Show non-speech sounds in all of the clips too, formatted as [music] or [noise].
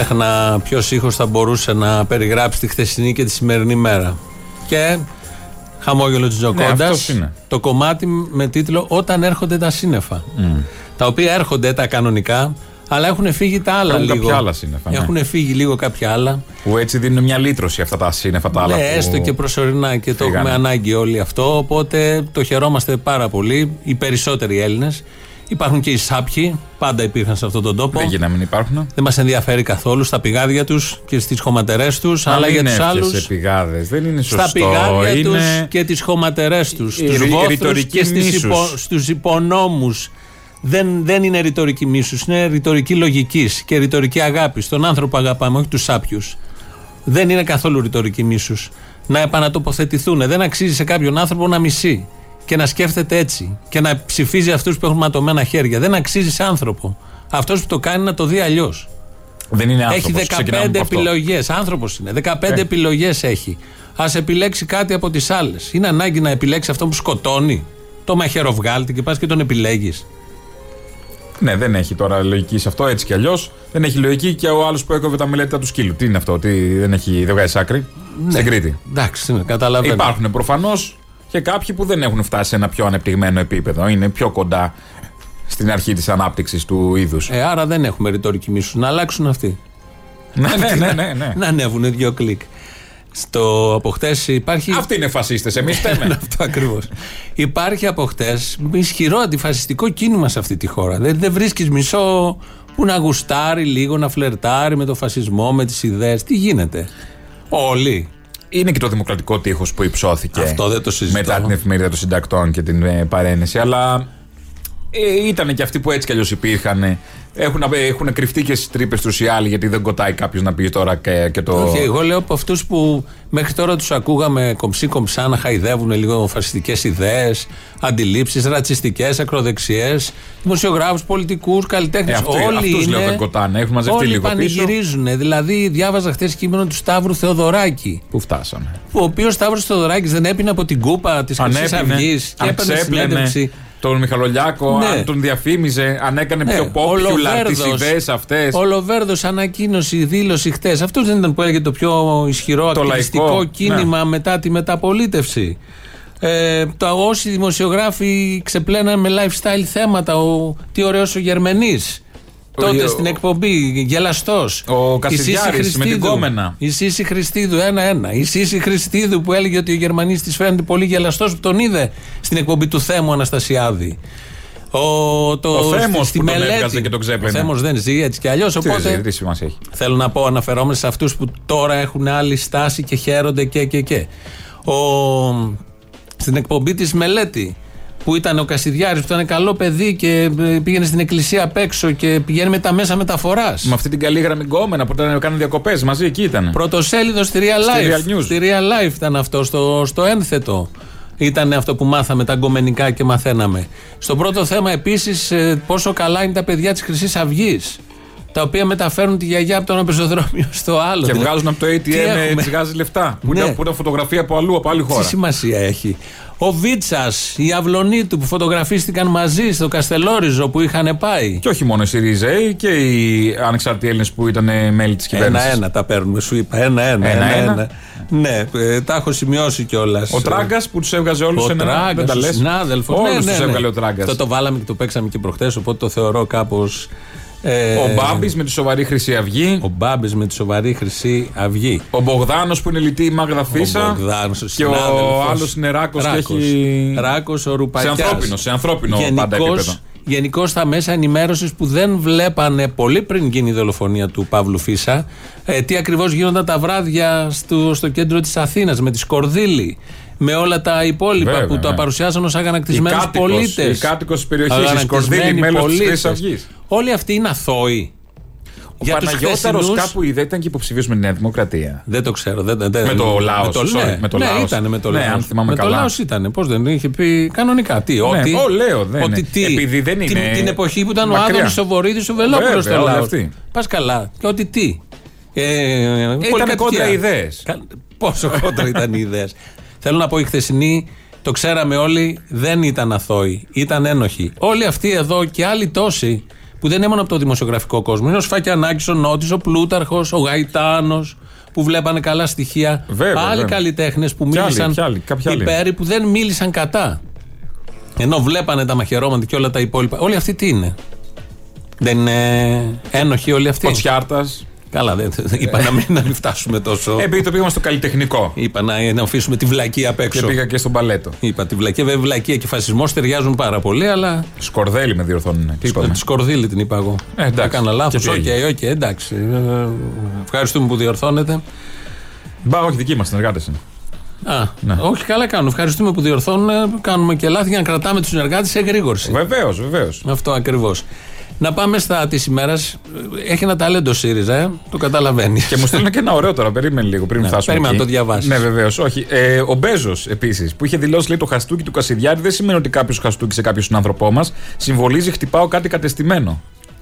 Έψαχνα ποιος ήχος θα μπορούσε να περιγράψει τη χθεσινή και τη σημερινή μέρα. Και χαμόγελο της Τζοκόντας. Ναι, το κομμάτι με τίτλο Όταν έρχονται τα σύννεφα. Τα οποία έρχονται τα κανονικά, αλλά έχουν φύγει τα άλλα Έχουν λίγο. κάποια άλλα σύννεφα, ναι. Έχουν φύγει λίγο κάποια άλλα. Που έτσι δίνουν μια λύτρωση αυτά τα σύννεφα τα άλλα. Ναι, που έστω και προσωρινά και το φύγανε. έχουμε ανάγκη όλοι αυτό. Οπότε το χαιρόμαστε πάρα πολύ. Οι περισσότεροι Έλληνες. Υπάρχουν και οι σάπιοι, πάντα υπήρχαν σε αυτόν τον τόπο. Δεν γίνεται να μην υπάρχουν. Δεν μας ενδιαφέρει καθόλου στα πηγάδια τους και στις χωματερές τους, αλλά για τους άλλου. σε πηγάδες. Δεν είναι σωστό. Στα πηγάδια είναι... του και τις χωματερές τους, στους ρη- βόθρους ρητορική και στις μίσους. υπο, στους υπονόμους. Δεν, δεν είναι ρητορική μίσους, είναι ρητορική λογικής και ρητορική αγάπης. Τον άνθρωπο αγαπάμε, όχι τους σάπιους. Δεν είναι καθόλου ρητορική μίσους. Να επανατοποθετηθούν. Δεν αξίζει σε κάποιον άνθρωπο να μισεί και να σκέφτεται έτσι και να ψηφίζει αυτούς που έχουν ματωμένα χέρια. Δεν αξίζει σε άνθρωπο. Αυτός που το κάνει να το δει αλλιώς. Δεν είναι Έχει άνθρωπος. Ξεκινάμε 15 από αυτό. επιλογές. Άνθρωπος είναι. 15 Ε. επιλογές έχει. Α επιλέξει κάτι από τις άλλες. Είναι ανάγκη να επιλέξει αυτό που σκοτώνει. Το μαχαιροβγάλτη και πας και τον επιλέγεις. Ναι, δεν έχει τώρα λογική σε αυτό έτσι κι αλλιώς. Δεν έχει λογική και ο άλλος που έκοβε τα μελέτη του σκύλου. Τι είναι αυτό, τι δεν, έχει, δεν βγάζει άκρη. Στην Κρήτη. Εντάξει, ναι, καταλαβαίνω. Υπάρχουν προφανώς και κάποιοι που δεν έχουν φτάσει σε ένα πιο ανεπτυγμένο επίπεδο. Είναι πιο κοντά στην αρχή της ανάπτυξης του είδους. Ε, άρα δεν έχουμε ρητορική μίσους. Να αλλάξουν αυτοί. ναι, ναι, ναι, ναι, ναι. Να ανέβουν δύο κλικ. Στο από χτες υπάρχει. Αυτοί είναι φασίστες, εμείς Είναι θέμε. αυτό ακριβώς. Υπάρχει από χτες ισχυρό αντιφασιστικό κίνημα σε αυτή τη χώρα. Δεν, δεν βρίσκεις μισό που να γουστάρει λίγο, να φλερτάρει με το φασισμό, με τις ιδέες. Τι γίνεται; Όλοι. Είναι και το δημοκρατικό τείχος που υψώθηκε. Αυτό δεν το συζητώ. Μετά την εφημερίδα των συντακτών και την ε, παρένεση. Αλλά ε, ήταν και αυτοί που έτσι κι αλλιώς υπήρχαν. Έχουν, έχουν κρυφτεί και στις τρύπες τους οι άλλοι, γιατί δεν κοτάει κάποιος να πει τώρα και, και το. Όχι, εγώ λέω από αυτούς που μέχρι τώρα τους ακούγαμε κομψή κομψά να χαϊδεύουν λίγο φασιστικές ιδέες, αντιλήψεις, ρατσιστικές, ακροδεξιές, δημοσιογράφους, πολιτικούς, καλλιτέχνες. Ε, αυτοί- όλοι αυτούς είναι. λέω δεν κοτάνε, έχουν μαζευτεί όλοι λίγο πίσω. πανηγυρίζουν. Δηλαδή, διάβαζα χθες κείμενο του Σταύρου Θεοδωράκη. Πού φτάσαμε; Ο οποίος Σταύρος Θεοδωράκης δεν έπινε από την κούπα της Χρυσής Ανέπινε, Αυγής και αν έπαιρνε ξέπλαινε συνέντευξη. Τον Μιχαλολιάκο, Ναι. αν τον διαφήμιζε, αν έκανε Ναι, πιο ο popular τις Λοβέρδος- ιδέες αυτές. Ο Λοβέρδο ανακοίνωση, δήλωση χτες. Αυτό δεν ήταν που έλεγε το πιο ισχυρό Το ακτιβιστικό λαϊκό, κίνημα μετά τη μεταπολίτευση. Ε, το, όσοι δημοσιογράφοι ξεπλέναν με lifestyle θέματα. Ο, τι ωραίος ο Γερμενής. Τότε ο- στην εκπομπή, γελαστός. Ο Κασιδιάρης με την κόμενα. Η Σύση Χριστίδου, ένα-ένα. Η Σύση Χριστίδου που έλεγε ότι ο Γερμανής της φαίνεται πολύ γελαστός που τον είδε στην εκπομπή του Θέμου Αναστασιάδη. Ο, το, Ο Θέμος στη που τον μελέτη. έβγαζε και τον ξέπλαινε. Ο Θέμος δεν ζει έτσι κι αλλιώς. Τι, Οπότε τι σημασία έχει. θέλω να πω αναφερόμενοι σε αυτούς που τώρα έχουν άλλη στάση και χαίρονται και και και. Ο, στην εκπομπή της μελέτη που ήταν ο Κασιδιάρης που ήταν καλό παιδί και ε, πήγαινε στην εκκλησία απ' έξω και πηγαίνει με τα μέσα μεταφοράς. Με αυτή την καλή γραμμή γκόμενα που ήταν κάνουν διακοπές μαζί, εκεί ήταν. Πρωτοσέλιδο στη Real Στη Life. Real News. Στη Real Life ήταν αυτό, στο, στο ένθετο. Ήταν αυτό που μάθαμε τα γκομενικά και μαθαίναμε. Στο πρώτο θέμα επίσης, πόσο καλά είναι τα παιδιά της Χρυσής Αυγής. Τα οποία μεταφέρουν τη γιαγιά από το ένα πεζοδρόμιο στο άλλο. Και Δηλαδή, βγάζουν από το τι ATM έχουμε; τσιγάζει λεφτά. Που, Ναι. είναι, που είναι φωτογραφία από αλλού, από άλλη Τι χώρα. σημασία έχει; Ο Βίτσας, η αυλονή του που φωτογραφίστηκαν μαζί στο Καστελόριζο που είχαν πάει. Και όχι μόνο οι ΣΥΡΙΖΑΙ και οι ανεξάρτητοι Έλληνες που ήταν ε, μέλη της κυβέρνησης. Ένα-ένα τα παίρνουμε, σου είπα. Ένα-ένα. Ένα-ένα. ένα-ένα. Ναι, ε, τα έχω σημειώσει κιόλας. Ο Τράγκας που τους έβγαζε όλους Ο σε ένα. Τράγκα, Δεν τα ο λες; συνάδελφος. Όλους τους έβγαλε ο Τράγκας. Αυτό το βάλαμε και το παίξαμε και προχθέ, οπότε το θεωρώ κάπως. Ε, Ο Μπάμπης με τη σοβαρή Χρυσή Αυγή. Ο Μπάμπης με τη σοβαρή Χρυσή Αυγή. Ο Μπογδάνος που είναι λυτή η Μάγδα Φίσα. Ο Μπογδάνος, ο Και ο συνάδελφος. άλλος είναι Ράκος και Ράκος. έχει. Ράκος, ο Σε Ρουπακιάς. ανθρώπινο, σε ανθρώπινο πάντα Γενικώς- επίπεδο. Γενικώς στα μέσα ενημέρωσης που δεν βλέπανε πολύ πριν γίνει η δολοφονία του Παύλου Φίσα, ε, τι ακριβώς γίνονταν τα βράδια στο, στο κέντρο της Αθήνας με τη Σκορδίλη, με όλα τα υπόλοιπα Βέβαια, που τα ναι. παρουσιάζαν ως αγανακτισμένους Η κάτοικος, πολίτες. η κάτοικος της περιοχής, η Σκορδίλη, μέλος της Χρυσής Αυγής. Όλοι αυτοί είναι αθώοι. Ο Για τους Παναγιώταρος χθεσινούς- κάπου είδε ήταν και υποψηφίος με τη Νέα Δημοκρατία; Δεν το ξέρω. Δεν, δεν, Με το Λάος, Με το, sorry, ναι, με το ναι, Λάος. ήταν με το Ναι, Λάος. αν θυμάμαι με καλά. το Λάος ήταν. Πώς δεν είχε πει κανονικά. Τι, ότι. ο, λέω, δεν ότι είναι. τι, Επειδή δεν την, είναι την εποχή που ήταν μακριά. ο Άδωνης ο Βορύδη ο Βελόπουλος Βέβαια, στο όλοι Λάος. αυτοί. Πας καλά. Και ότι τι. Ε, Ήταν κόντρα ιδέες. Κα- Πόσο κόντρα ήταν οι ιδέες. [laughs] Θέλω να πω η χθεσινή, το ξέραμε όλοι, δεν ήταν αθώοι. Ήταν ένοχοι. Όλοι αυτοί εδώ και άλλοι τόσοι που δεν είναι μόνο από το δημοσιογραφικό κόσμο. Είναι ο Σφακιανάκη, ο Νότης, ο Πλούταρχος, ο Γαϊτάνος, που βλέπανε καλά στοιχεία. Βέβαια, Άλλοι βέβαια. καλλιτέχνες που Κι άλλοι, μίλησαν κι άλλοι, κάποιοι άλλοι. υπέρ ή που δεν μίλησαν κατά. Ενώ βλέπανε τα μαχαιρώματα και όλα τα υπόλοιπα. Όλοι αυτοί τι είναι; Δεν είναι ένοχοι όλοι αυτοί; Ο Τσιάρτα. Καλά, δεν, είπα να μην, να μην φτάσουμε τόσο. Επειδή το πήγαμε στο καλλιτεχνικό. Είπα να, να αφήσουμε τη βλακία απ' Και έξω. πήγα και στον παλέτο. Είπα τη βλακία. Βέβαια, βλακία και φασισμός ταιριάζουν πάρα πολύ, αλλά. Σκορδέλη με διορθώνουν. Τι είπαμε. Τη Σκορδίλη την είπα εγώ. Ε, εντάξει. Έκανα λάθος. Και Οκ, τι έγινε. οκ, εντάξει. Ε, Ευχαριστούμε που διορθώνετε. Μπα, όχι, δικοί μας συνεργάτες είναι. Α, Ναι. όχι, καλά κάνουν. Ευχαριστούμε που διορθώνουν. ε, Κάνουμε και λάθη για να κρατάμε τους συνεργάτες σε εγρήγορση. Βεβαίως, βεβαίως. Αυτό ακριβώς. Να πάμε στα της ημέρας. Έχει ένα ταλέντο ΣΥΡΙΖΑ, ε, το καταλαβαίνεις. Και μου στέλνουν και ένα ωραίο τώρα. Περίμενε λίγο πριν Ναι, φτάσουμε. περίμενα εκεί. να το διαβάσεις. Ναι, βεβαίως. Όχι. Ε, ο Μπέζος επίσης, που είχε δηλώσει λέει, το χαστούκι του Κασιδιάρη, δεν σημαίνει ότι κάποιος χαστούκι σε κάποιο συνάνθρωπό μας συμβολίζει χτυπάω κάτι κατεστημένο.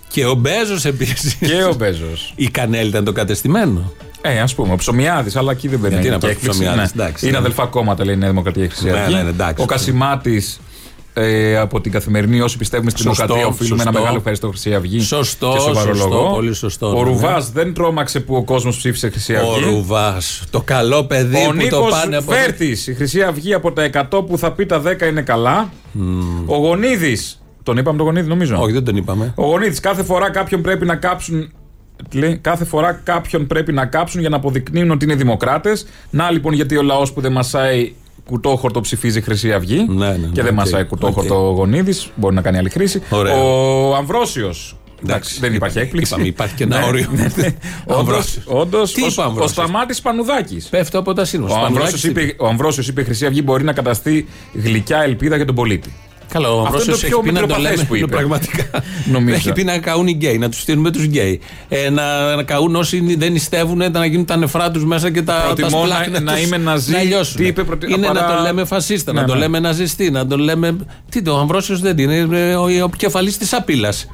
Και ο Μπέζος επίσης. και ο Μπέζος. [laughs] Η Κανέλη ήταν το κατεστημένο. Ε, ας πούμε, ο Ψωμιάδης, αλλά εκεί δεν μπαίνει. Γιατί να και πας έκπληξη. Ψωμιάδης, εντάξει, Είναι ναι. αδελφά κόμματα, λέει η Νέα Δημοκρατία και η Χρυσή Ναι, Αυγή. ναι, ναι, εντάξει. Ο Κασιμάτης ε, από την καθημερινή, όσοι πιστεύουμε στην Σωστό, δημοκρατία, οφείλουμε ένα σωστό. μεγάλο ευχαριστώ Χρυσή Αυγή. Σωστό, και σοβαρό σωστό, λόγο. πολύ σωστό, Ο ναι. Ρουβάς δεν τρόμαξε που ο κόσμος ψήφισε Χρυσή Ο Αυγή. Ρουβάς. Το καλό παιδί Ο που Νίκος το πάνε από. Βέρτης, η Χρυσή Αυγή από τα 100 που θα πει τα 10 είναι καλά. Ο Γονίδης. Τον είπαμε τον Γονίδη, νομίζω. Όχι, δεν τον είπαμε. Ο Γονίδης, κάθε φορά κάποιον πρέπει να κάψουν. τι Λέει, κάθε φορά κάποιον πρέπει να κάψουν για να αποδεικνύουν ότι είναι δημοκράτες. Να λοιπόν γιατί ο λαός που δεν μασάει κουτόχορτο ψηφίζει Χρυσή Αυγή. Ναι, ναι, ναι, και δεν οκ, μασάει κουτόχορτο οκ. ο Γονίδης. Μπορεί να κάνει άλλη χρήση. Ωραία. Ο Αμβρόσιος. Εντάξει, δεν υπάρχει είπαμε, έκπληξη. είπαμε, υπάρχει και ένα Ναι, όριο. ναι, ναι. [laughs] Όντως, Αμβρόσιος. όντως, Τι ο- είπε ο ο Αμβρόσιος; Σταμάτης Πανουδάκης. Πέφτω από τα σύνορα. Ο Αμβρόσιος είπε, ο Αμβρόσιος είπε η Χρυσή Αυγή μπορεί να καταστεί γλυκιά ελπίδα για τον πολίτη. Καλά, ο Αυτό Αμβρόσιος είναι το έχει πιο πει να το μικροπαθές λέμε. που είπε. Πραγματικά. [laughs] Νομίζω. Έχει πει να καούν οι γκέι, να τους στείλουμε τους γκέι. Ε, να, να καούν όσοι δεν νηστεύουν, να γίνουν τα νεφρά τους μέσα και τα, τα Προτιμώ να- σπλάχνα να τους είμαι ναζί. Να λιώσουν. Τι είπε προτι- Είναι παρά- να το λέμε φασίστα, Ναι, να το ναι. λέμε ναζιστή, να το λέμε. Τι το, ο Αμβρόσιος δεν είναι. Είναι ο, ο επικεφαλή της απειλάς.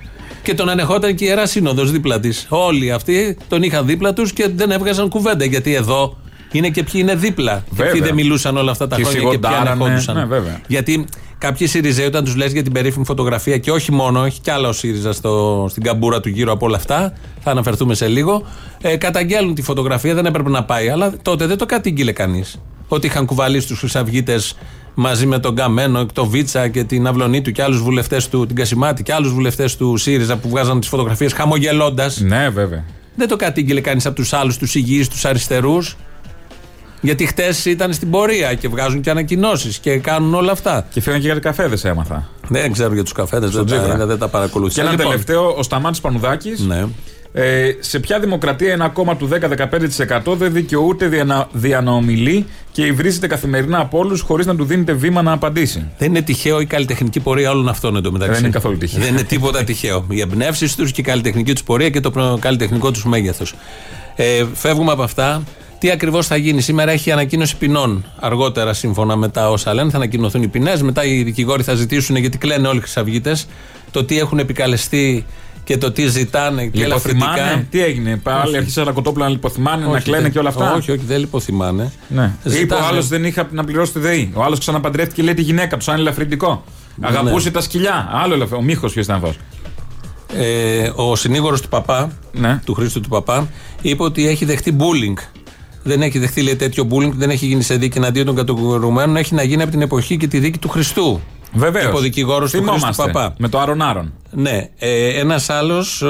Και τον ανεχόταν και η ιερά σύνοδος δίπλα της. Όλοι αυτοί τον είχαν δίπλα τους και δεν έβγαζαν κουβέντα. Γιατί εδώ είναι και ποιοι είναι δίπλα. Και Βέβαια. ποιοι δεν μιλούσαν όλα αυτά τα Και χρόνια και ποιοι σιγοντάρανε. ανεχόντουσαν. Ναι, βέβαια. Γιατί κάποιοι Σιριζέοι, όταν τους λες για την περίφημη φωτογραφία και όχι μόνο, έχει κι άλλα ο ΣΥΡΙΖΑ στο, στην καμπούρα του γύρω από όλα αυτά, θα αναφερθούμε σε λίγο, ε, καταγγέλνουν τη φωτογραφία, δεν έπρεπε να πάει. Αλλά τότε δεν το κατήγγειλε κανείς. Ότι είχαν κουβαλήσει τους Χρυσαυγίτες μαζί με τον Καμένο, τον Βίτσα και την Αυλονίτου και άλλους βουλευτές του, την Κασιμάτη και άλλους βουλευτές του ΣΥΡΙΖΑ που βγάζαν τις φωτογραφίες χαμογελώντας. Ναι, βέβαια. Δεν το κατήγγειλε κανείς από τους άλλους, τους υγιείς, τους αριστερούς. Γιατί χτες ήταν στην πορεία και βγάζουν και ανακοινώσεις και κάνουν όλα αυτά. Και φύγαν και για καφέδες έμαθα. Δεν ξέρω για τους καφέδες, δεν, Τζίπρα. τα- δεν τα παρακολουθούσα. Και ένα Λοιπόν, τελευταίο, ο Σταμάτης Πανουδάκης. Ναι. Ε, σε ποια δημοκρατία ένα κόμμα του 10-15% δεν δικαιούται διανα, διαναομιλεί και υβρίζεται καθημερινά από όλους χωρίς να του δίνετε βήμα να απαντήσει; Δεν είναι τυχαίο η καλλιτεχνική πορεία όλων αυτών εντωμεταξύ. Δεν είναι καθόλου τυχαίο. Δεν είναι τίποτα [laughs] τυχαίο. Οι εμπνεύσεις τους και η καλλιτεχνική τους πορεία και το προ- καλλιτεχνικό τους μέγεθος. Ε, φεύγουμε από αυτά. Τι ακριβώς θα γίνει. Σήμερα έχει ανακοίνωση ποινών. Αργότερα, σύμφωνα με τα όσα λένε, θα ανακοινωθούν οι ποινές. Μετά οι δικηγόροι θα ζητήσουν, γιατί κλαίνε όλοι οι χρυσαυγίτες, το τι έχουν επικαλεστεί και το τι ζητάνε και ελαφρυντικά. Λιποθυμάνε, τι έγινε, πάλι αρχίσαν τα κοτόπουλα να λιποθυμάνε, να Όχι, κλαίνε δεν- και όλα αυτά; Όχι, όχι, δεν λιποθυμάνε. Ναι. Είπε ο Ζητάνε. άλλος δεν είχα να πληρώσει τη ΔΕΗ. Ο άλλος ξαναπαντρεύτηκε και λέει τη γυναίκα του, σαν ελαφρυντικό. Ναι. Αγαπούσε τα σκυλιά. Άλλο ελαφρυντικό. Ο Μίχος ποιος ήταν αυτός; Ε, ο συνήγορος του παπά, Ναι. του Χρήστου του παπά, είπε ότι έχει δεχτεί bullying. Δεν έχει δεχτεί λέει, τέτοιο bullying, δεν έχει γίνει σε δίκη εναντίον των κατηγορουμένων, έχει να γίνει από την εποχή και τη δίκη του Χριστού. Βεβαίως. Είπε ο δικηγόρος του Χρήστου Παπά. Με το Άρον Άρον. Ναι. Ε, Ένας άλλος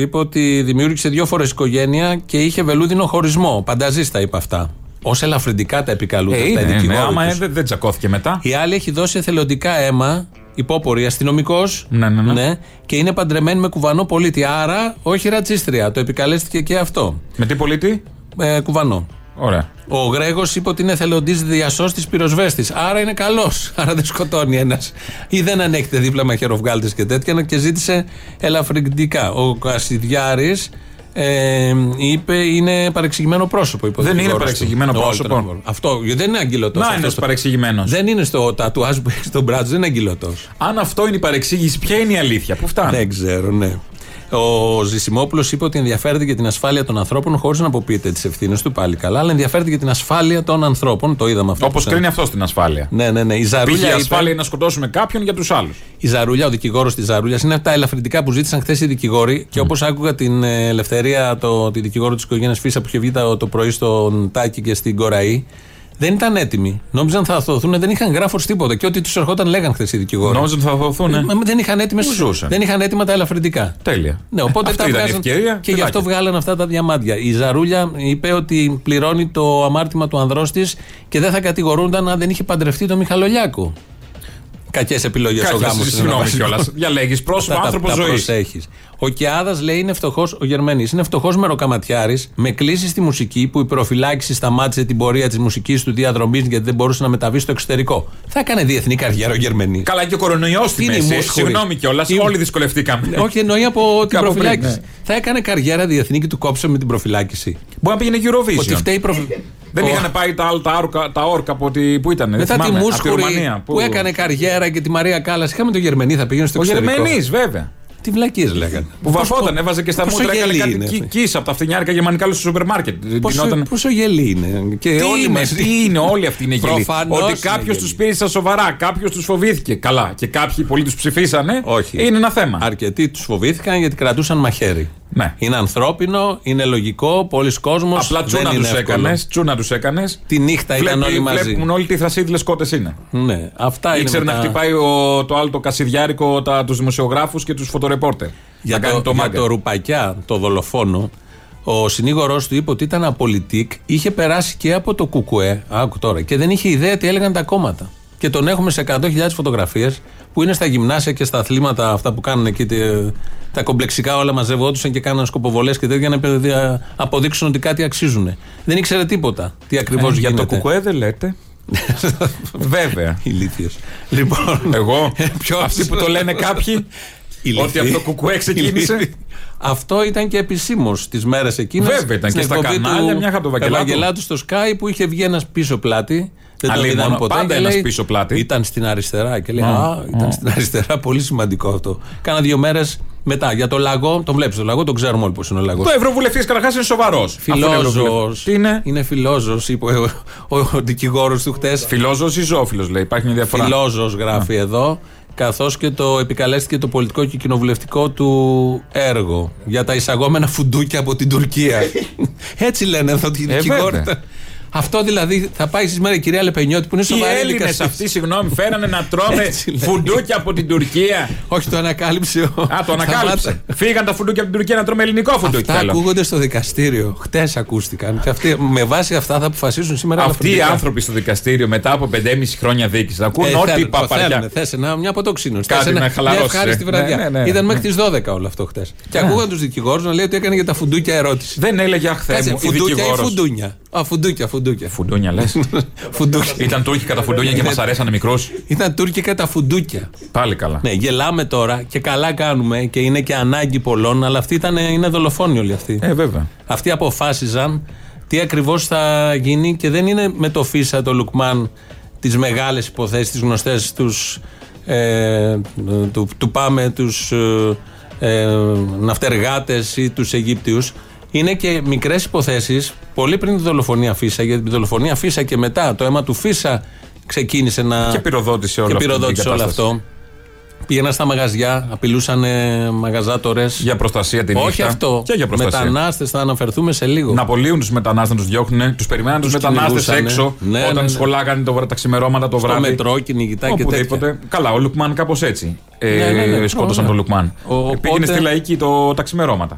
είπε ότι δημιούργησε δύο φορές οικογένεια και είχε βελούδινο χωρισμό. Πανταζίστα είπε αυτά. Ω ελαφρυντικά τα επικαλούνται Ε, αυτά οι είναι, ναι, δικηγόροι άμα τους. ε, δεν, δεν τσακώθηκε μετά. Η άλλη έχει δώσει εθελοντικά αίμα, υπόπορη αστυνομικός. Ναι, ναι, ναι. και είναι παντρεμένη με κουβανό πολίτη. Άρα, όχι ρατσίστρια. Το επικαλέστηκε και αυτό. Με τι πολίτη; Ε, κουβανό. Ωραία. Ο Γρέγος είπε ότι είναι εθελοντή διασώστη πυροσβέστης. Άρα είναι καλός. [laughs] Άρα δεν σκοτώνει ένας. Ή δεν ανέχεται δίπλα με χεροβγάλτε και τέτοια και ζήτησε ελαφρυντικά. Ο Κασιδιάρης ε, είπε είναι παρεξηγημένο πρόσωπο. είπε ο Δεν είναι δικηγόρος του. παρεξηγημένο Όχι, πρόσωπο. δεν είναι. Αυτό δεν είναι αγκυλωτό. Να είναι παρεξηγημένος. Δεν είναι στο τατουάζ που έχει στον μπράτσο, δεν είναι αγκυλωτό. Αν αυτό είναι η παρεξήγηση, ποια είναι η αλήθεια, πού φτάνει; Δεν ξέρω, ναι. Ο Ζησιμόπουλος είπε ότι ενδιαφέρεται για την ασφάλεια των ανθρώπων χωρίς να αποποιείται τις ευθύνες του πάλι καλά, αλλά ενδιαφέρεται για την ασφάλεια των ανθρώπων. Το είδαμε αυτό. Όπως κρίνει αυτό στην ασφάλεια. Ναι, ναι, ναι. Η Πήγε Ζαρούλια, η είπε- ασφάλεια είναι να σκοτώσουμε κάποιον για τους άλλους. η Ζαρούλια, ο δικηγόρος της Ζαρούλιας, είναι από τα ελαφρυντικά που ζήτησαν χθες οι δικηγόροι. Και όπως άκουγα την ε, ελευθερία, το, τη δικηγόρο της οικογένειας Φίσα που είχε βγει το, το πρωί στον Τάκη και στην Κοραή, δεν ήταν έτοιμοι. Νόμιζαν θα αθωθούν, δεν είχαν γράφος τίποτα. Και ό,τι τους ερχόταν λέγαν χθες οι δικηγόροι. Νόμιζαν ότι θα δοθούν. Ε, μα δεν είχαν, έτοιμες, Πού ζούσαν; δεν είχαν έτοιμα τα ελαφρυντικά. Τέλεια. Ναι, οπότε Αυτή τα ήταν η βγάζαν ευκαιρία. και γι' αυτό Φυλάκια. βγάλαν αυτά τα διαμάντια. Η Ζαρούλια είπε ότι πληρώνει το αμάρτημα του ανδρός της και δεν θα κατηγορούνταν αν δεν είχε παντρευτεί τον Μιχαλολιάκο. Κακές επιλογές ο Κάτσε, γάμος. Συγγνώμη κιόλας. Διαλέγει πρόσωπο άνθρωπο ζωής. Προσέχει. Ο Κιάδας λέει είναι φτωχό, ο Γερμανής είναι φτωχός μεροκαματιάρης με κλίση στη μουσική που η προφυλάξη σταμάτησε την πορεία της μουσικής του διαδρομής γιατί δεν μπορούσε να μεταβεί στο εξωτερικό. Θα έκανε διεθνή καριέρα ο Γερμανής. Καλά και ο κορονοϊός στη Είναι η μέση. μουσχουρή. Συγγνώμη κιόλας. Είναι- Όλοι δυσκολευτήκαμε. Όχι, εννοεί από την Κάπου πριν, προφυλάκηση. ναι. Θα έκανε καριέρα διεθνή και του κόψε με την προφυλάκηση. Μπορεί να πήγαινε Eurovision. Ότι φταίει η προφυ... Δεν Ο- είχαν πάει τα, άλλα- τα, όρκα, τα όρκα από τη. Πού ήταν, Μετά τη Μούσχουρη Ρουμανία. που... έκανε καριέρα και τη Μαρία Κάλλας. Είχαμε τον Γερμανή, θα πήγαινε στο Ο εξωτερικό. Γερμανής, βέβαια. Τι βλακίες λέγανε. Που βαφόταν, έβαζε και στα πόσο μούτρα, έκανε γελή κάτι είναι κι- αυτή. κύσα από τα φτηνιάρικα γερμανικά στο σούπερ μάρκετ. Πόσο, Ντυνόταν- πόσο γελή είναι. Και Τι όλοι είναι, μαζί. τι είναι, όλοι αυτοί είναι γελοί. Προφανώς Ότι είναι κάποιος γελοί. τους πήρε στα σοβαρά, κάποιος τους φοβήθηκε. Καλά. Και κάποιοι πολλοί τους ψηφίσανε. Όχι. Είναι ένα θέμα. Αρκετοί τους φοβήθηκαν γιατί κρατούσαν μαχαίρι. Ναι. Είναι ανθρώπινο, είναι λογικό, πολλοί κόσμος Απλά δεν τσούνα είναι τους εύκολο. έκανες. Τσούνα τους έκανες. Τη νύχτα ήταν όλοι μαζί. Βλέπουν όλοι τι θρασίδηλες κότες είναι. Ναι, αυτά είναι. Ήξερε να μετά- χτυπάει ο, το άλλο το κασιδιάρικο τους δημοσιογράφους και τους φωτορεπόρτερ. Για, να κάνει το, το για μάγκα. το Ρουπακιά, το δολοφόνο, ο συνήγορός του είπε ότι ήταν απολυτικ, είχε περάσει και από το Κουκουέ, άκου τώρα, και δεν είχε ιδέα τι έλεγαν τα κόμματα. Και τον έχουμε σε 100.000 φωτογραφίες που είναι στα γυμνάσια και στα αθλήματα αυτά που κάνουν εκεί. τε- τα κομπλεξικά όλα μαζευόντουσαν και κάναν σκοποβολές και τέτοια να παι- δια- αποδείξουν ότι κάτι αξίζουν. Δεν ήξερε τίποτα τι ακριβώς Ε, γίνεται. για το κουκουέ δεν λέτε. [laughs] Βέβαια. Ηλίθιος. Λοιπόν. Εγώ. [laughs] Ποιος; Αυτοί που το λένε κάποιοι. Ηλίθιοι. ότι από το κουκουέ ξεκίνησε. Ηλίθιοι. Αυτό ήταν και επισήμως τι μέρες εκείνες. Βέβαια, ήταν και στα κανάλια, μια χαρά το Βαγγελάτου. Ευαγγελάτου στο Sky που είχε βγει ένας πίσω πλάτη. Δεν τον Αλίμονο, είδαμε ποτέ. πάντα και ένας λέει, πίσω πλάτη. Ήταν στην αριστερά. Και λέει: Α, ήταν στην αριστερά. Πολύ σημαντικό αυτό. Κάνα δύο μέρες μετά. Για το λαγό, τον βλέπεις το λαγό, τον ξέρουμε όλοι πώς είναι ο λαγός. Το Ευρωβουλευτής καταρχάς είναι σοβαρός. Φιλόζο. Τι είναι; Είναι φιλόζο, είπε ο, ο, ο δικηγόρος του χτες. Φιλόζο ή ζώφιλος λέει. Υπάρχει μια διαφορά. Φιλόζο γράφει εδώ. Καθώς και το επικαλέστηκε το πολιτικό και κοινοβουλευτικό του έργο για τα εισαγόμενα φουντούκια από την Τουρκία. [laughs] Έτσι λένε εδώ τη Ε, δικηγόρη. βέβαια. Αυτό δηλαδή θα πάει σήμερα η κυρία Λεπενιώτη που είναι Οι σοβαρή Έλληνες δικαστής. αυτοί, συγγνώμη, φέρανε να τρώμε Έτσι λέει. φουντούκια από την Τουρκία. Όχι, το ανακάλυψε. ο- Α, το ανακάλυψε. Σταμάτα. Φύγαν τα φουντούκια από την Τουρκία να τρώμε ελληνικό φουντούκι. Αυτά θέλω. ακούγονται στο δικαστήριο. Χτες ακούστηκαν. Και αυτοί, με βάση αυτά θα αποφασίσουν σήμερα. Αυτοί οι ελαφρυντικά. άνθρωποι στο δικαστήριο μετά από 5,5 χρόνια δίκης να ακούν Ε, ό,τι θέλουν, το παπαριά. θέλουν. Θες ένα, μια αποτοξίνωση. Κάτι Θες ένα- να χαλαρώσει, Μια ευχάριστη ρε. βραδιά. Ναι, ναι, ναι. Ήταν μέχρι τις 12 όλο αυτό χτες. Και ακούγαν τους δικηγόρους να λέει ότι έκανε για τα φουντούκια ερώτηση. Δεν έλεγε αχθέ Κάτσε, μου. η φουντούκια ή δικηγόρος. φουντούνια. Α, φουντούκια, φουντούκια. Φουντούνια λες. [laughs] φουντούκια. Ήταν Τούρκικα τα φουντούνια και μας αρέσανε μικρού. Ήταν τουρκικά τα φουντούκια. Πάλι καλά. Ναι, γελάμε τώρα και καλά κάνουμε και είναι και ανάγκη πολλών, αλλά αυτοί ήταν, είναι δολοφόνοι όλοι αυτοί. Ε, βέβαια. Αυτοί αποφάσιζαν τι ακριβώς θα γίνει και δεν είναι με το Φίσα, το Λουκμάν, τις μεγάλες υποθέσεις, τις γνωστές τους, ε, του, του Πάμε, τους ε, ε, ναυτεργάτες ή τους Αιγύπτιους. Είναι και μικρές υποθέσεις πολύ πριν τη δολοφονία Φίσα, γιατί τη δολοφονία Φίσα και μετά το αίμα του Φίσα ξεκίνησε να. Και πυροδότησε όλο και αυτό την πυροδότησε όλο κατάσταση. αυτό. Πήγαιναν στα μαγαζιά, απειλούσαν ε, μαγαζάτορες. Για προστασία την Όχι νύχτα. αυτό. Και για προστασία. Μετανάστες, θα αναφερθούμε σε λίγο. Να απολύουν τους μετανάστες, να τους διώχνουν. Τους περιμέναν τους Τους μετανάστες κυνηγούσανε. έξω Ναι, όταν ναι, ναι. σχολάγανε το, βρα- τα ξημερώματα το Στο βράδυ. μετρό, κυνηγητά και τέτοια. Οπουδήποτε. Καλά, ο Λουκμάν κάπως έτσι. Ε, Ναι, ναι, ναι. σκότωσαν Ωραία. τον Λουκμάν. Ο- Ε, Πήγαινε οπότε- στη λαϊκή το, τα ξημερώματα.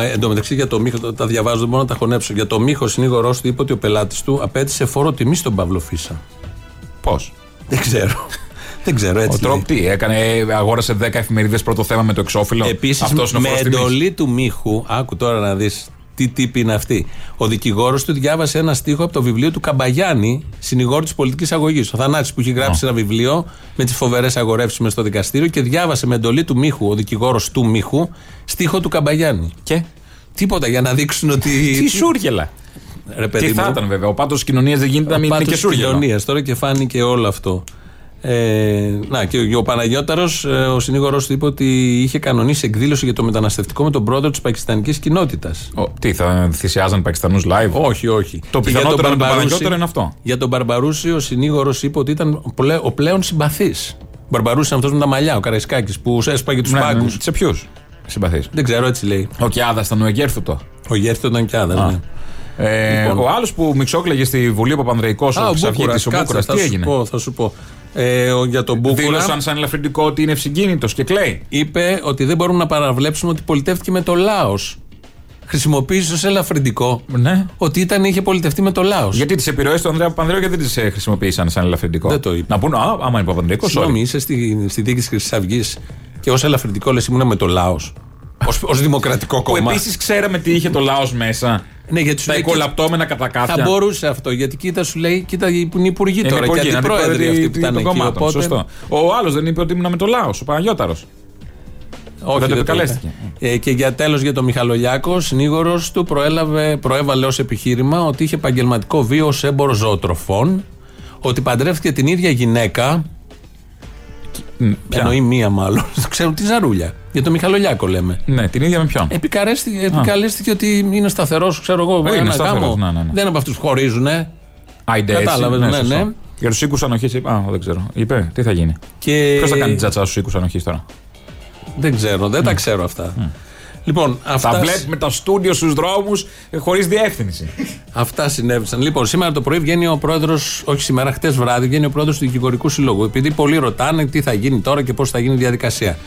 Ε, εν τω μεταξύ για το μύχος, τα- τα διαβάζω, δεν μπορώ να τα χωνέψω. Για το μύχος, ο συνήγορός του είπε ότι ο πελάτης του απέτησε φόρο τιμή στον Παύλο Φίσα. Πώς; Δεν ξέρω. [laughs] δεν ξέρω, Ο έτσι. λέει. Τρόπ τι έκανε, αγόρασε 10 εφημερίδες πρώτο θέμα με το εξώφυλλο. Επίσης, Αυτός είναι ο με φόρος τιμής. εντολή του Μίχου, άκου τώρα να δεις τι τύπη είναι αυτή. Ο δικηγόρος του διάβασε ένα στίχο από το βιβλίο του Καμπαγιάννη, συνηγόρου της πολιτικής αγωγής. Ο Θανάτης που έχει γράψει ένα βιβλίο με τις φοβερές αγορεύσεις με στο δικαστήριο και διάβασε με εντολή του Μίχου, ο δικηγόρος του Μίχου, στίχο του Καμπαγιάννη. Και; Τίποτα για να δείξουν ότι. Τι σούργελα. Ρε παιδί Τι θα μου, ήταν βέβαια. Ο πάτος κοινωνίας δεν γίνεται να μην είναι πάτος και σούργελο. κοινωνίας τώρα και φάνηκε όλο αυτό. Ε, να, και ο Παναγιώταρος, ε, ο συνήγορος του είπε ότι είχε κανονίσει εκδήλωση για το μεταναστευτικό με τον πρόεδρο της πακιστανικής κοινότητας. Τι, θα θυσιάζαν Πακιστανούς live; Όχι, όχι. Το πιθανότερο με τον Παναγιώταρο είναι αυτό. Για τον Μπαρμπαρούση, ο συνήγορος είπε ότι ήταν ο πλέον συμπαθής. Ο Μπαρμπαρούση είναι αυτός με τα μαλλιά, ο Καραϊσκάκης που έσπαγε τους ναι, πάγκου. Ναι, σε ποιους συμπαθείς; Δεν ξέρω, έτσι λέει. Ο Κιάδας ήταν ο Εγέρθωτο. Ο Εγέρθωτο ήταν Κιάδα, ναι. Ε, λοιπόν. Ο άλλος που μιξόκλεγε στη Βουλή ο Παπανδρεϊκό, ο Ξαβγίτη, ο Μπούκουρας, τι έγινε; Πω, θα σου πω. Ε, για τον Μπούκουρα. Δήλωσαν σαν ελαφρυντικό ότι είναι ευσυγκίνητος και κλαίει. Είπε ότι δεν μπορούμε να παραβλέψουμε ότι πολιτεύτηκε με το λαό. Χρησιμοποίησε ως ελαφρυντικό ναι. ότι ήταν, είχε πολιτευτεί με το λαό. Γιατί τις επιρροές του Ανδρέα Παπανδρέου γιατί τις ε, χρησιμοποίησαν σαν ελαφρυντικό; Δεν το είπε. Να πούνε, Α, άμα είναι Παπανδρέου. Συγγνώμη, είσαι στη, στη δίκη τη Χρυσής Αυγής και ως ελαφρυντικό λες ήμουν με το λαό. Ω δημοκρατικό κόμμα. Που επίσης ξέραμε τι είχε το λαό μέσα. Ναι, γιατί τα οικολαπτώμενα κατά κάποια. Θα μπορούσε αυτό. Γιατί κοίτα σου λέει, κοίτα που είναι υπουργοί τώρα. Και αντιπρόεδροι αυτοί που ήταν εκεί. Οπότε... Σωστό. Ο άλλος δεν είπε ότι ήμουν με το λαό, ο Παναγιώταρος. Όχι, δεν, δεν επικαλέστηκε. Ε, και για τέλος για τον Μιχαλολιάκο, συνήγορος του προέλαβε, προέβαλε ως επιχείρημα ότι είχε επαγγελματικό βίο ως έμπορο ζωοτροφών, ότι παντρεύτηκε την ίδια γυναίκα Ποια; Εννοεί μία μάλλον. [laughs] Ξέρω τη Ζαρούλια. Για τον Μιχαλολιάκο λέμε. Ναι, την ίδια με ποιον; Επικαλέστηκε ότι είναι σταθερός, ξέρω εγώ. Ε, είναι σταθερός, ναι, ναι, ναι. Δεν είναι από αυτούς που χωρίζουν. Κατάλαβες, ναι, ναι, ναι. Για τους οίκους ανοχής, Α, δεν ξέρω. Είπε, τι θα γίνει. Και... Ποιος θα κάνει τζατσα στους οίκους ανοχής τώρα; Δεν ξέρω, δεν τα ξέρω αυτά. Λοιπόν, αυτά... Θα βλέπουμε τα στούντιο στους δρόμους ε, χωρίς διεύθυνση. Αυτά συνέβησαν. Λοιπόν, σήμερα το πρωί βγαίνει ο πρόεδρος, όχι σήμερα, χτες βράδυ, βγαίνει ο πρόεδρος του Δικηγορικού Συλλόγου. Επειδή πολλοί ρωτάνε τι θα γίνει τώρα και πώς θα γίνει η διαδικασία.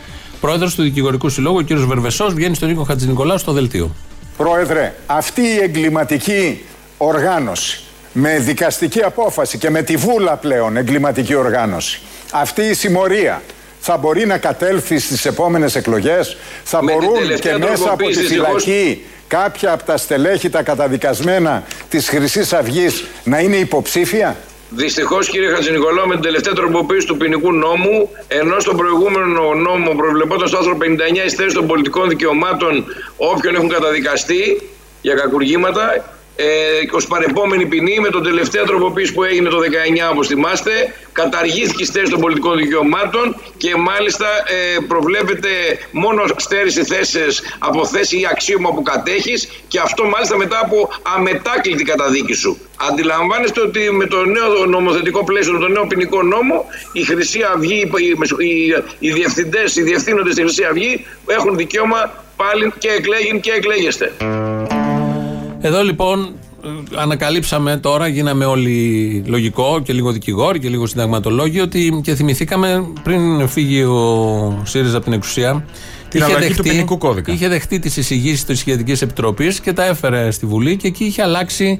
Πρόεδρος του Δικηγορικού Συλλόγου, ο κ. Βερβεσός, βγαίνει στον Νίκο Χατζηνικολάου στο δελτίο. Πρόεδρε, αυτή η εγκληματική οργάνωση με δικαστική απόφαση και με τη βούλα πλέον εγκληματική οργάνωση. Αυτή η συμμορία θα μπορεί να κατέλθει στις επόμενες εκλογές, θα μπορούν και μέσα από τη φυλακή κάποια από τα στελέχη τα καταδικασμένα της χρυσής αυγής να είναι υποψήφια; Δυστυχώς, κύριε Χατζηνικολάου, με την τελευταία τροποποίηση του ποινικού νόμου, ενώ στον προηγούμενο νόμο προβλεπόταν στο άρθρο 59 η στέρηση των πολιτικών δικαιωμάτων όποιον έχουν καταδικαστεί για κακουργήματα, ε, ως παρεπόμενη ποινή με τον τελευταίο τροποποίηση που έγινε το 19 όπως θυμάστε καταργήθηκε η στέρηση των πολιτικών δικαιωμάτων και μάλιστα ε, προβλέπεται μόνο στέρηση θέσης από θέση ή αξίωμα που κατέχεις και αυτό μάλιστα μετά από αμετάκλητη καταδίκη σου. Αντιλαμβάνεστε ότι με το νέο νομοθετικό πλαίσιο, με το νέο ποινικό νόμο, η Χρυσή Αυγή, οι, οι, οι διευθυντές, οι διευθύνοντες στη Χρυσή Αυγή έχουν δικαίωμα πάλι και εκλέγουν και εκλέγεστε. Εδώ λοιπόν ανακαλύψαμε τώρα, γίναμε όλοι λογικό και λίγο δικηγόροι και λίγο συνταγματολόγοι ότι και θυμηθήκαμε πριν φύγει ο ΣΥΡΙΖΑ από την εξουσία την είχε δεχτεί, του ποινικού κώδικα. Είχε δεχτεί τις εισηγήσεις της Σχετικής Επιτροπής και τα έφερε στη Βουλή και εκεί είχε αλλάξει.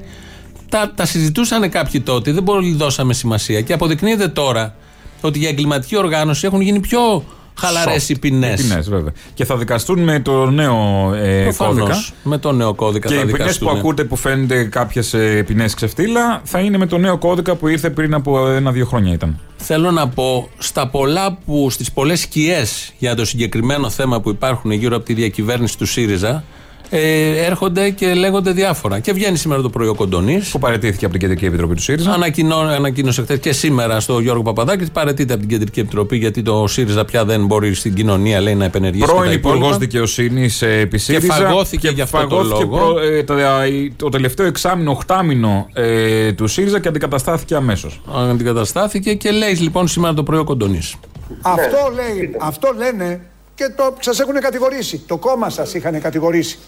Τα, τα συζητούσαν κάποιοι τότε, δεν πολύ δώσαμε σημασία. Και αποδεικνύεται τώρα ότι για εγκληματική οργάνωση έχουν γίνει πιο χαλαρές οι ποινές. βέβαια. Και θα δικαστούν με το νέο ε, κώδικα. Με το νέο κώδικα και θα οι ποινές που ακούτε που φαίνονται κάποιες ποινές ξεφτύλα θα είναι με το νέο κώδικα που ήρθε πριν από ένα-δύο χρόνια ήταν. Θέλω να πω, στα πολλά που, στις πολλές σκιές για το συγκεκριμένο θέμα που υπάρχουν γύρω από τη διακυβέρνηση του ΣΥΡΙΖΑ, ε, έρχονται και λέγονται διάφορα. Και βγαίνει σήμερα το πρωί ο Κοντονής. Που παρετήθηκε από την Κεντρική Επιτροπή του ΣΥΡΙΖΑ. Ανακοινώ, ανακοίνωσε χθες και σήμερα στο Γιώργο Παπαδάκης ότι παρετείται από την Κεντρική Επιτροπή γιατί το ΣΥΡΙΖΑ πια δεν μπορεί στην κοινωνία λέει, να επενεργήσει. Πρώην Υπουργός Δικαιοσύνης επί ΣΥΡΙΖΑ. Και φαγώθηκε και για αυτό το λόγο. Προ, ε, το, το, τελευταίο εξάμεινο, οχτάμινο ε, του ΣΥΡΙΖΑ και αντικαταστάθηκε αμέσως. Αντικαταστάθηκε και λέει λοιπόν σήμερα το πρωί ο Κοντονής. Αυτό, λέει, αυτό λένε και το, σας έχουν κατηγορήσει. Το κόμμα σας είχαν κατηγορήσει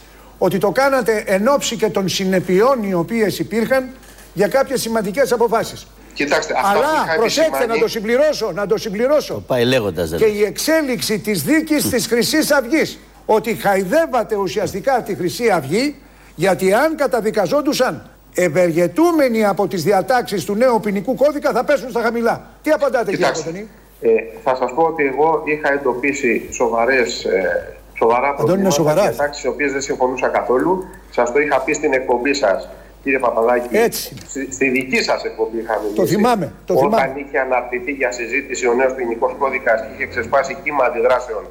ότι το κάνατε εν ώψη και των συνεπειών οι οποίες υπήρχαν για κάποιες σημαντικές αποφάσεις. Κοιτάξτε, Αλλά προσέξτε να το συμπληρώσω, να το συμπληρώσω. Το πάει λέγοντας, και η εξέλιξη της δίκης της χρυσής αυγής. Ότι χαϊδεύατε ουσιαστικά τη Χρυσή Αυγή γιατί αν καταδικαζόντουσαν ευεργετούμενοι από τις διατάξεις του νέου ποινικού κώδικα θα πέσουν στα χαμηλά. Τι απαντάτε κύριε Κοντονή. Ε, θα σας πω ότι εγώ είχα εντοπίσει σοβαρές ε, σοβαρά προβλήματα, διατάξει οι οποίες δεν συμφωνούσα καθόλου. Σας το είχα πει στην εκπομπή σας, κύριε Παπαδάκη. Έτσι. Στη, στη δική σας εκπομπή είχα μιλήσει. Το θυμάμαι. Το όταν θυμάμαι. είχε αναρτηθεί για συζήτηση ο νέος ποινικός κώδικας και είχε ξεσπάσει κύμα αντιδράσεων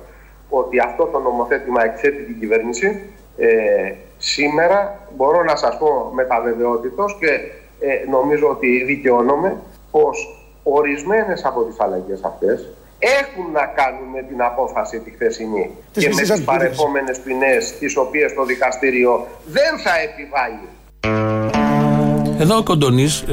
ότι αυτό το νομοθέτημα εξέτει την κυβέρνηση. Ε, σήμερα μπορώ να σας πω με τα βεβαιότητος και ε, νομίζω ότι δικαιώνομαι πως ορισμένες από τις αλλαγές αυτές έχουν να κάνουν με την απόφαση τη χθεσινή Της και με Χρυσής τις Αυγής. παρεπόμενες ποινές τις οποίες το δικαστήριο δεν θα επιβάλλει. Εδώ ο Κοντονής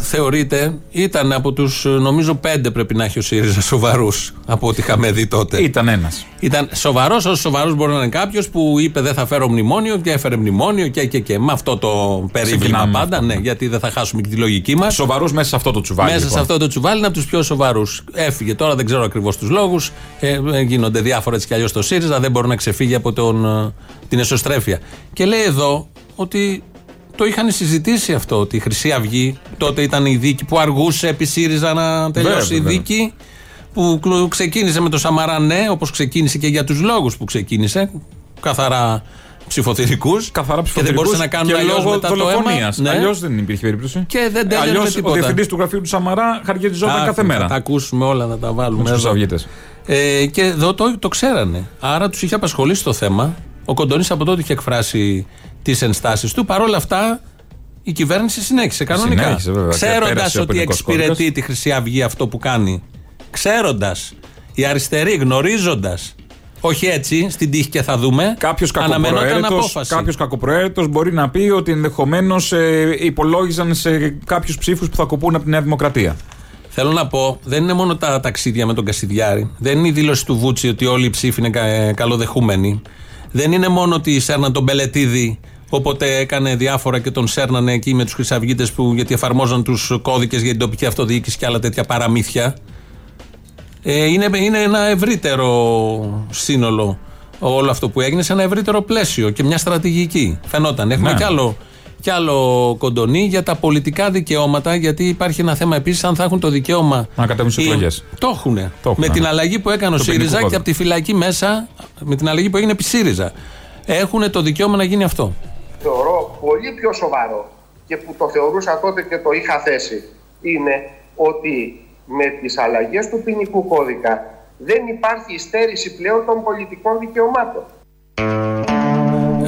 θεωρείται, ήταν από τους νομίζω πέντε πρέπει να έχει ο ΣΥΡΙΖΑ σοβαρούς από ό,τι είχαμε δει τότε. Ήταν ένας. Ήταν σοβαρός, όσο σοβαρό μπορεί να είναι κάποιος που είπε δεν θα φέρω μνημόνιο και έφερε μνημόνιο και, και, και. Με αυτό το περίβλημα Ξεκινάμε με πάντα, αυτό, ναι, ναι. γιατί δεν θα χάσουμε και τη λογική μας. Σοβαρούς μέσα σε αυτό το τσουβάλι. Μέσα λοιπόν. σε αυτό το τσουβάλι είναι από τους πιο σοβαρούς. Έφυγε τώρα, δεν ξέρω ακριβώς τους λόγους. Ε, ε, γίνονται διάφορα έτσι κι αλλιώς στο ΣΥΡΙΖΑ, δεν μπορεί να ξεφύγει από τον, ε, την εσωστρέφεια. Και λέει εδώ ότι το είχαν συζητήσει αυτό, ότι η Χρυσή Αυγή τότε ήταν η δίκη που αργούσε επί ΣΥΡΙΖΑ να τελειώσει Βέβαια, η βέβαια. δίκη. Που κλου- ξεκίνησε με το Σαμαρά, ναι, όπως ξεκίνησε και για τους λόγους που ξεκίνησε. Καθαρά ψηφοθυρικούς. Καθαρά Και δεν μπορούσε να κάνουν και αλλιώς λόγω μετά το αίμα. δολοφονίας. Ναι. Αλλιώς δεν υπήρχε περίπτωση. Και δεν τέλειωνε με Αλλιώς τίποτα. ο διευθυντής του γραφείου του Σαμαρά χαργεριζόταν Άχι, κάθε Θα μέρα. τα ακούσουμε όλα, να τα βάλουμε. Με του εδώ. Αυγίτες. Ε, και εδώ το, το ξέρανε. Άρα τους είχε απασχολήσει το θέμα. Ο Κοντονής από τότε είχε εκφράσει τις ενστάσεις του. Παρ' όλα αυτά η κυβέρνηση συνέχισε κανονικά. Συνέχισε, βέβαια. Και Ξέροντας πέρασε ο ότι ποινικός εξυπηρετεί κώδικας. τη Χρυσή Αυγή αυτό που κάνει. Ξέροντας. Οι αριστεροί γνωρίζοντας. Όχι έτσι, στην τύχη και θα δούμε. Κάποιος Αναμενόταν κακοπροαίρετο απόφαση. κάποιος κακοπροαίρετος μπορεί να πει ότι ενδεχομένως υπολόγιζαν σε κάποιους ψήφους που θα κοπούν από τη Νέα Δημοκρατία. Θέλω να πω, δεν είναι μόνο τα ταξίδια με τον Κασιδιάρη. Δεν είναι η δήλωση του Βούτσι ότι όλοι οι ψήφοι είναι κα- ε, καλοδεχούμενοι. Δεν είναι μόνο ότι σέρναν τον Μπελετίδη, όποτε έκανε διάφορα και τον σέρνανε εκεί με τους Χρυσαυγίτες που γιατί εφαρμόζαν τους κώδικες για την τοπική αυτοδιοίκηση και άλλα τέτοια παραμύθια. Ε, είναι, είναι ένα ευρύτερο σύνολο όλο αυτό που έγινε σε ένα ευρύτερο πλαίσιο και μια στρατηγική. Φαινόταν. Έχουμε Ναι. κι άλλο, κι άλλο κοντονί για τα πολιτικά δικαιώματα, γιατί υπάρχει ένα θέμα επίσης αν θα έχουν το δικαίωμα. Να κατέβουν στις οι- εκλογές. Το έχουν. Το έχουν, Με ναι. την αλλαγή που έκανε ο Το ποινικό ΣΥΡΙΖΑ και κώδικα. από τη φυλακή μέσα, με την αλλαγή που έγινε επί ΣΥΡΙΖΑ. Έχουν το δικαίωμα να γίνει αυτό. Θεωρώ πολύ πιο σοβαρό και που το θεωρούσα τότε και το είχα θέσει είναι ότι με τις αλλαγές του ποινικού κώδικα δεν υπάρχει υστέρηση πλέον των πολιτικών δικαιωμάτων.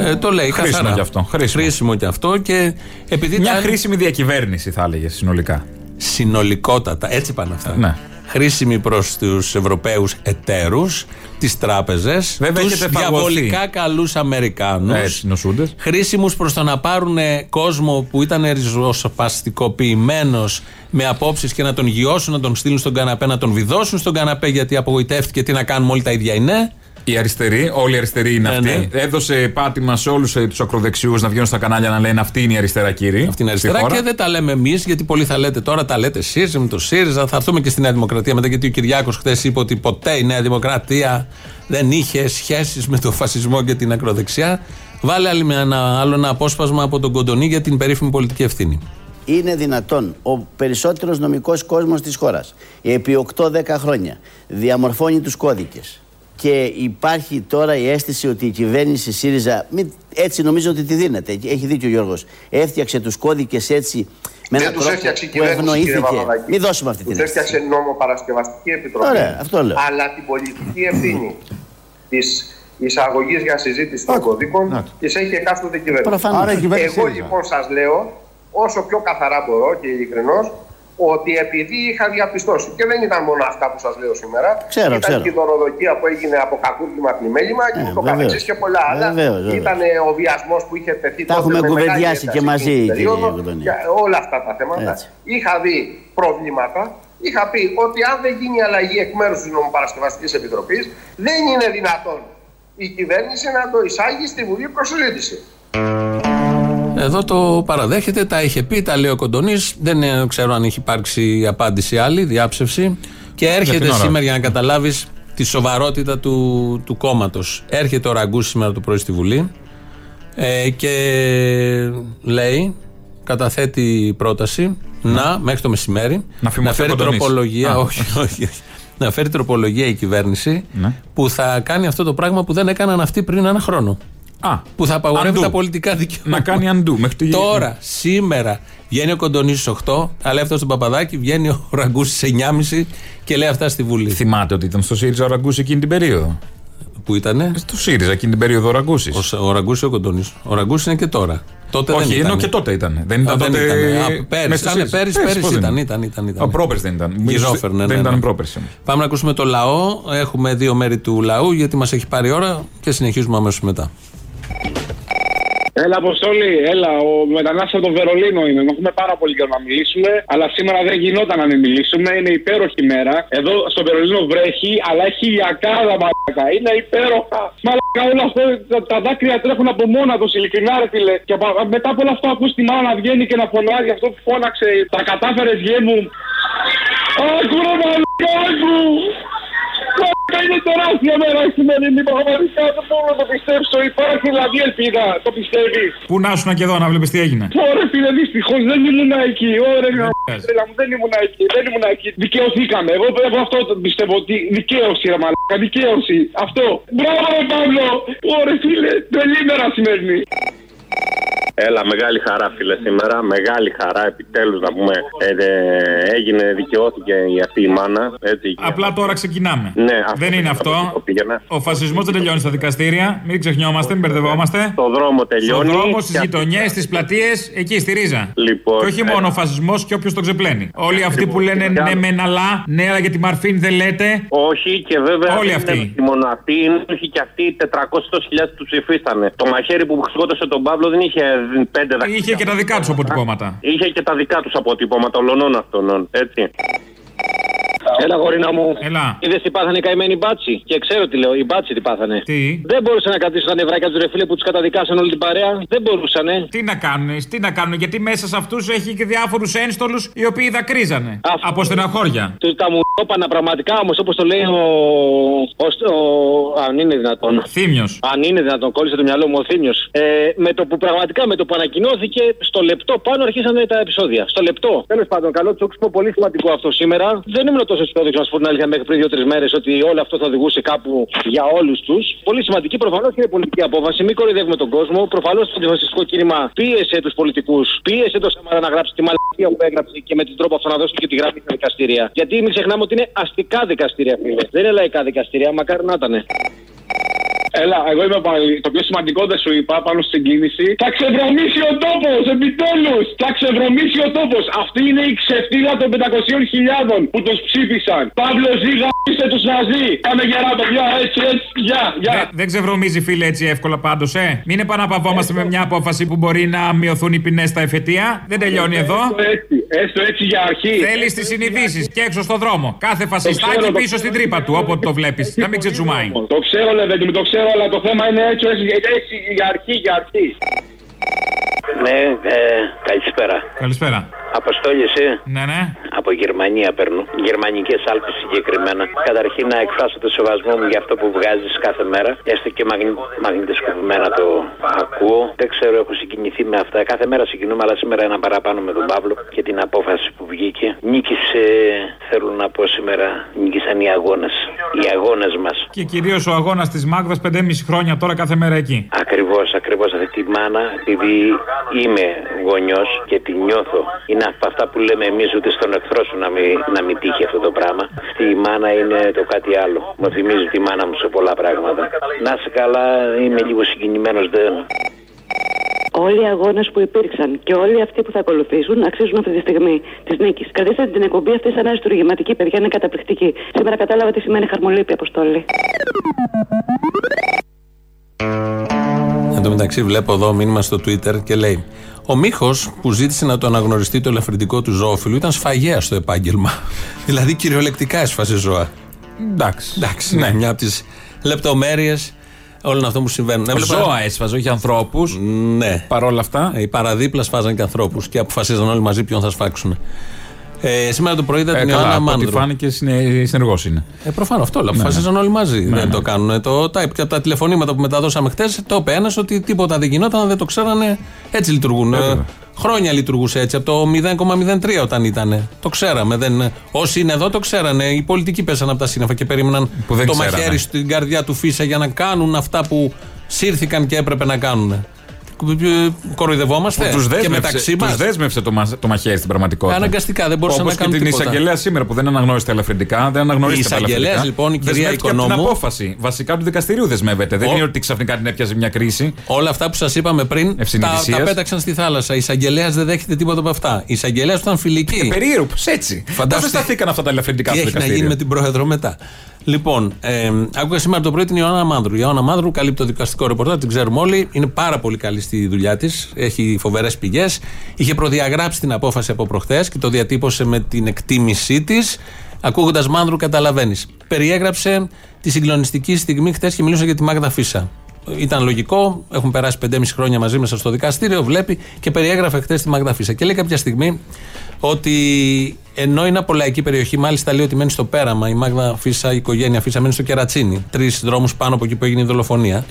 Ε, το λέει Χρήσιμο καθαρά. κι αυτό, χρήσιμο. κι αυτό και επειδή Μια τα- χρήσιμη διακυβέρνηση θα έλεγε συνολικά. συνολικότατα. Έτσι πάνε αυτά. Ναι. Χρήσιμη προς τους Ευρωπαίους εταίρους, τις τράπεζες, Βέβαια, τους έχετε φαγωθεί. διαβολικά καλούς Αμερικάνους. Έτσι, νοσούντες. Χρήσιμους προς το να πάρουν κόσμο που ήταν ριζοσπαστικοποιημένος με απόψεις και να τον γιώσουν, να τον στείλουν στον καναπέ, να τον βιδώσουν στον καναπέ γιατί απογοητεύτηκε. Τι να κάνουμε, όλοι τα ίδια είναι. Οι αριστεροί, όλοι οι αριστεροί είναι Ναι, αυτοί. ναι. Έδωσε πάτημα σε όλους τους ακροδεξιούς να βγαίνουν στα κανάλια να λένε Αυτή είναι η αριστερά, κύριε. Αυτή είναι αριστερά και δεν τα λέμε εμείς, γιατί πολλοί θα λέτε τώρα, τα λέτε εσείς με το ΣΥΡΙΖΑ. Θα έρθουμε και στη Νέα Δημοκρατία μετά, γιατί ο Κυριάκος χθες είπε ότι ποτέ η Νέα Δημοκρατία δεν είχε σχέσεις με το φασισμό και την ακροδεξιά. Βάλε άλλη με ένα, άλλο ένα απόσπασμα από τον Κοντονή για την περίφημη πολιτική ευθύνη. είναι δυνατόν ο περισσότερος νομικός κόσμος της χώρας επί 8-10 χρόνια διαμορφώνει τους κώδικες και υπάρχει τώρα η αίσθηση ότι η κυβέρνηση ΣΥΡΙΖΑ μη- έτσι νομίζω ότι τη δίνεται, έχει δίκιο ο Γιώργος έφτιαξε τους κώδικες έτσι με Δεν έναν τους τρόπο έφτιαξε η που κυβέρνηση, κύριε ευνοήθηκε Παπαδάκη. μην δώσουμε αυτή την Τους αίσθηση έφτιαξε νομοπαρασκευαστική επιτροπή. Ωραία, αυτό λέω. Αλλά την πολιτική ευθύνη της εισαγωγής για συζήτηση των κωδικών της έχει εκάστοτε κυβέρνηση. Προφανώς. Άρα η κυβέρνηση Εγώ ΣΥΡΙΖΑ. λοιπόν σας λέω, όσο πιο καθαρά μπορώ και ειλικρινώς, ότι επειδή είχα διαπιστώσει και δεν ήταν μόνο αυτά που σας λέω σήμερα, Ξέρω, ήταν ξέρω. και η δωροδοκία που έγινε από κακούργημα πλημέλημα και Ε, ούτω βεβαίως. καθεξής και πολλά άλλα. Βεβαίως, βεβαίως. Ήταν ο βιασμός που είχε τεθεί Τα τότε έχουμε με μεγάλη κουβεντιάσει ένταση και μαζί, εκείνη την κύριε περίοδο. Κοντονή. Για όλα αυτά τα θέματα. Έτσι. Είχα δει προβλήματα. Είχα πει ότι αν δεν γίνει αλλαγή εκ μέρους της Νομοπαρασκευαστικής Επιτροπής, δεν είναι δυνατόν η κυβέρνηση να το εισάγει στη Βουλή προς συζήτηση. Εδώ το παραδέχεται, τα είχε πει, τα λέει ο Κοντονής. Δεν ε, ξέρω αν έχει υπάρξει απάντηση άλλη, διάψευση. Και έρχεται την ώρα; σήμερα για να καταλάβεις τη σοβαρότητα του, του κόμματος. Έρχεται ο Ραγκούς σήμερα το πρωί στη Βουλή ε, και λέει, καταθέτει πρόταση να, μέχρι το μεσημέρι, Να φημωθεί ο φέρει Κοντονής. τροπολογία. Α. όχι, όχι, όχι. Να φέρει τροπολογία η κυβέρνηση Ναι. που θα κάνει αυτό το πράγμα που δεν έκαναν αυτοί πριν ένα χρόνο. Α, Που θα απαγορεύει undo. τα πολιτικά δικαιώματα. Να κάνει undo μέχρι τη Τώρα, σήμερα, βγαίνει ο Κοντονή στι 8, αλλά αυτό στον Παπαδάκη, βγαίνει ο Ραγκού στι 9.30 και λέει αυτά στη Βουλή. Θυμάται ότι ήταν στο ΣΥΡΙΖΑ ο Ραγκούς εκείνη την περίοδο; Πού ήτανε; Στο ΣΥΡΙΖΑ εκείνη την περίοδο ο Ραγκούσης. Ο, ο Ραγκούση ο Κοντονής. Ο Ραγκούση είναι και τώρα. Τότε Όχι, δεν ενώ ήταν. και τότε ήταν. Δεν ήταν Α, δεν τότε. ήτανε. Α, μέσα πέρυσι, στο α, ναι, ΣΥΡΙΖΑ. πέρυσι, Πέρυσι, πέρυσι πώς δεν ήταν, ήταν, ήταν, ήταν. Α, πρόπερσι δεν ήταν. Γυρόφερ, ναι, Δεν ναι, ήταν ναι. πρόπερσι. Πάμε να ακούσουμε το λαό. Έχουμε δύο μέρη του λαού γιατί μας έχει πάρει ώρα και συνεχίζουμε αμέσως μετά. Έλα, Αποστόλη, έλα. Ο μετανάστης από το Βερολίνο είμαι. Έχουμε πάρα πολύ καιρό να μιλήσουμε, αλλά σήμερα δεν γινόταν να μην μιλήσουμε. Είναι υπέροχη μέρα. Εδώ στο Βερολίνο βρέχει, αλλά έχει λιακάδα, μαλάκα. Είναι υπέροχα. Μαλάκα, όλο αυτό τα, τα δάκρυα τρέχουν από μόνα τους, ειλικρινά, ρε φίλε. Και απα- μετά από όλο αυτό ακούς τη μάνα να βγαίνει και να φωνάζει αυτό που φώναξε. Τα κατάφερες γέ μου. Άκου, ρε μαλάκα, άκου. Μαλάκα, Είναι τεράστια μέρα η σημερινή, πραγματικά δεν μπορώ να το πιστέψω. Υπάρχει δηλαδή ελπίδα, το πιστεύεις. Πού να ήσουν και εδώ να βλέπεις τι έγινε. Ωραία, φίλε, δυστυχώς δεν ήμουν εκεί. Ωραία, πειράζει. έλα μου, δεν ήμουν εκεί. Δεν ήμουν εκεί. Δικαιωθήκαμε. Εγώ, εγώ αυτό το πιστεύω ότι δικαίωση, ρε μαλάκα, δικαίωση. Αυτό. Μπράβο, ρε Παύλο. Ωραία, φίλε, τρελή μέρα σημερινή. Έλα, μεγάλη χαρά, φίλε, σήμερα. Μεγάλη χαρά, επιτέλους να πούμε. Ε, ε, έγινε, δικαιώθηκε η αυτή η μάνα. Έτσι. Απλά τώρα ξεκινάμε. Ναι, αυτό δεν είναι αυτό αυτό. πήγαινα. Ο φασισμός δεν τελειώνει στα δικαστήρια. Μην ξεχνιόμαστε, μην μπερδευόμαστε. Το δρόμο Στον τελειώνει. δρόμο, στις και- γειτονιές, στις πλατείες, εκεί στη ρίζα. Λοιπόν, και όχι ε, μόνο ο φασισμός και όποιος τον ξεπλένει. Όλοι αυτοί που Ακριβώς. λένε Και ναι, άλλο. μεν αλλά, ναι, αλλά για τη Μαρφίν δεν λέτε. Όχι, και βέβαια Όλοι δεν αυτοί. είναι μόνο αυτοί, είναι όχι και αυτοί οι 400.000 που ψηφίσανε. Το μαχαίρι που σκότωσε τον Παύλο δεν είχε 5 Είχε και τα δικά τους αποτυπώματα. Είχε και τα δικά τους αποτυπώματα ολονών αυτών, έτσι. Έλα, γορίνα μου. Έλα. Είδες τι πάθανε οι καημένοι μπάτσι; Και ξέρω τι λέω, οι μπάτσι τι πάθανε. Τι; Δεν μπορούσαν να κρατήσουν τα νευράκια του ρε φίλε που τους καταδικάσαν όλη την παρέα. Δεν μπορούσανε. Τι να κάνουν, τι να κάνουν, γιατί μέσα σε αυτούς έχει και διάφορους ένστολους οι οποίοι δακρύζανε. Αυτό. Από στεναχώρια. Του τα μου έπανα πραγματικά όμως όπως το λέει ο. ο, ο αν είναι δυνατόν. Θύμιο. Αν είναι δυνατόν, κόλλησε το μυαλό μου ο Θήμιος. Ε, με το που πραγματικά με το που ανακοινώθηκε, στο λεπτό πάνω αρχίσανε τα επεισόδια. Στο λεπτό. Τέλος πάντων, καλό τσόξιμο, πολύ σημαντικό αυτό σήμερα. Δεν ήμουν τόσο αισιόδοξο, να σου πω την αλήθεια, μέχρι πριν δύο-τρεις μέρες ότι όλο αυτό θα οδηγούσε κάπου για όλους τους. Πολύ σημαντική, προφανώς είναι πολιτική απόφαση. Μην κοροϊδεύουμε τον κόσμο. Προφανώς το αντιφασιστικό κίνημα πίεσε τους πολιτικούς, πίεσε το Σαμαρά να γράψει τη μαλακία που έγραψε και με τον τρόπο αυτό να δώσει και τη γραμμή στα δικαστήρια. Γιατί μην ξεχνάμε ότι είναι αστικά δικαστήρια, φίλε. Δεν είναι λαϊκά δικαστήρια, μακάρι να ήταν. Έλα, εγώ είμαι πάλι. Το πιο σημαντικό δεν σου είπα πάνω στην κίνηση. Θα ξεβρωμίσει ο τόπος, επιτέλους! Θα ξεβρωμίσει ο τόπος. Αυτή είναι η ξεφτύλα των 500.000 που τους ψήφισαν. Παύλο Ζήγα, είστε τους Ναζί. Πάμε γερά, παιδιά, έτσι, έτσι. Γεια, γεια. Δεν, δεν ξεβρωμίζει, φίλε, έτσι εύκολα πάντως, ε. Μην επαναπαυόμαστε με μια απόφαση που μπορεί να μειωθούν οι ποινές στα εφετεία. Δεν τελειώνει εδώ. Έστω έτσι, έστω έτσι για αρχή. Θέλεις τις συνειδήσεις και έξω στο δρόμο. Κάθε φασιστάκι ξέρω, το πίσω στην τρύπα του, όποτε το βλέπεις. Να μην ξετσουμάει. Το ξέρω, Λεβέντι μου, το ξέρω, αλλά το θέμα είναι έτσι, έτσι, έτσι για αρχή, για αρχή. Ναι, ε, καλησπέρα. Καλησπέρα. Αποστόλη, εσύ; Ναι, ναι. Από Γερμανία παίρνω. Γερμανικές Άλπες συγκεκριμένα. Καταρχήν να εκφράσω το σεβασμό μου για αυτό που βγάζεις κάθε μέρα. Έστω και μαγνη... μαγνητοσκοπημένα το ακούω. Δεν ξέρω, έχω συγκινηθεί με αυτά. Κάθε μέρα συγκινούμε, αλλά σήμερα ένα παραπάνω με τον Παύλο και την απόφαση που βγήκε. Νίκησε, θέλω να πω σήμερα, νίκησαν οι αγώνες. Οι αγώνες μας. Και κυρίως ο αγώνας της Μάγδας 5,5 χρόνια τώρα κάθε μέρα εκεί. Ακριβώς, ακριβώς αυτή τη μάνα, επειδή είμαι γονιός και τη νιώθω. Είναι από αυτά που λέμε εμείς ούτε στον εχθρό σου να μην, να μην τύχει αυτό το πράγμα. Αυτή η μάνα είναι το κάτι άλλο. Μου θυμίζει τη μάνα μου σε πολλά πράγματα. Να είσαι καλά, είμαι λίγο συγκινημένος δεν. Όλοι οι αγώνες που υπήρξαν και όλοι αυτοί που θα ακολουθήσουν αξίζουν αυτή τη στιγμή της νίκης. Κρατήστε την εκπομπή αυτή σαν αριστούργηματική, παιδιά, είναι καταπληκτική. Σήμερα κατάλαβα τι σημαίνει χαρμολύπη, Αποστόλη. Εν τω μεταξύ, βλέπω εδώ μήνυμα στο Twitter και λέει: Ο Μίχος που ζήτησε να το αναγνωριστεί το ελαφρυντικό του ζωόφιλου ήταν σφαγέα στο επάγγελμα. [laughs] δηλαδή κυριολεκτικά έσφασε ζώα. Εντάξει. Εντάξει, ναι, μια από τις λεπτομέρειες όλων αυτών που συμβαίνουν. Έβλεπα- Ζώα έσφαζε, όχι ανθρώπους. Ναι. Παρ' όλα αυτά. Οι παραδίπλα σφάζαν και ανθρώπους και αποφασίζαν όλοι μαζί ποιον θα σφάξουν. Ε, σήμερα το πρωί είδα Ε, την καλά, Ιωάννα από ό,τι Μάνδρο. φάνηκε συνεργός είναι. Ε, προφανώς αυτό. Αλλά Ναι, αποφασίζαν όλοι μαζί. Ναι, δεν ναι. το κάνουν. Το type και από τα τηλεφωνήματα που μεταδώσαμε χτες, το είπε ένας ότι τίποτα δεν γινόταν, αν δεν το ξέρανε. Έτσι λειτουργούν. Ε, Ε, βέβαια. χρόνια λειτουργούσε έτσι. Από το 0,03 όταν ήταν. Το ξέραμε. Δεν, όσοι είναι εδώ το ξέρανε. Οι πολιτικοί πέσαν από τα σύννεφα και περίμεναν Που δεν το ξέρανε. μαχαίρι στην καρδιά του Φίσα για να κάνουν αυτά που σύρθηκαν και έπρεπε να κάνουν. Ε, κοροϊδευόμαστε Τους και δέσμευσε, μεταξύ μας. τους δέσμευσε το, μα- το μαχαίρι στην πραγματικότητα. Αναγκαστικά, δεν μπορούσαν Όπως να κάνουν και την τίποτα. εισαγγελέα σήμερα που δεν αναγνώρισε τα ελαφρυντικά. Δεν αναγνωρίζεται Η τα εισαγγελέας, ελαφρυντικά. λοιπόν, η κυρία Δεσμεύτηκε από την Οικονόμου. απόφαση. Βασικά του δικαστηρίου δεσμεύεται. Δεν Ο- είναι ότι ξαφνικά την έπιασε μια κρίση. Όλα αυτά που σας είπαμε πριν τα, Ευσυνειδησίας. τα πέταξαν στη θάλασσα. Η εισαγγελέας δεν δέχεται τίποτα από αυτά. Η εισαγγελέας ήταν φιλική. Ε, περίεργος, πώ έτσι. Πώ δεν Φαντάζεστε σταθήκαν αυτά τα ελαφρυντικά τι στο έχει να γίνει δικαστήριο. με την πρόεδρο μετά; Λοιπόν, ε, άκουγα σήμερα το πρωί την Ιωάννα Μάνδρου. Η Ιωάννα Μάνδρου καλύπτει το δικαστικό ρεπορτάζ, την ξέρουμε όλοι. Είναι πάρα πολύ καλή στη δουλειά της. Έχει φοβερές πηγές. Είχε προδιαγράψει την απόφαση από προχθές και το διατύπωσε με την εκτίμησή της. Ακούγοντας Μάνδρου, καταλαβαίνεις. Περιέγραψε τη συγκλονιστική στιγμή χθες και μιλούσε για τη Μάγδα Φίσα. Ήταν λογικό, έχουν περάσει 5,5 χρόνια μαζί μέσα στο δικαστήριο, βλέπει και περιέγραφε χθες τη Μάγδα Φίσα. Και λέει κάποια στιγμή ότι ενώ είναι από λαϊκή περιοχή, μάλιστα λέει ότι μένει στο πέραμα. Η Μάγδα Φίσα, η οικογένεια Φίσα μένει στο Κερατσίνι. Τρεις δρόμους πάνω από εκεί που έγινε η δολοφονία.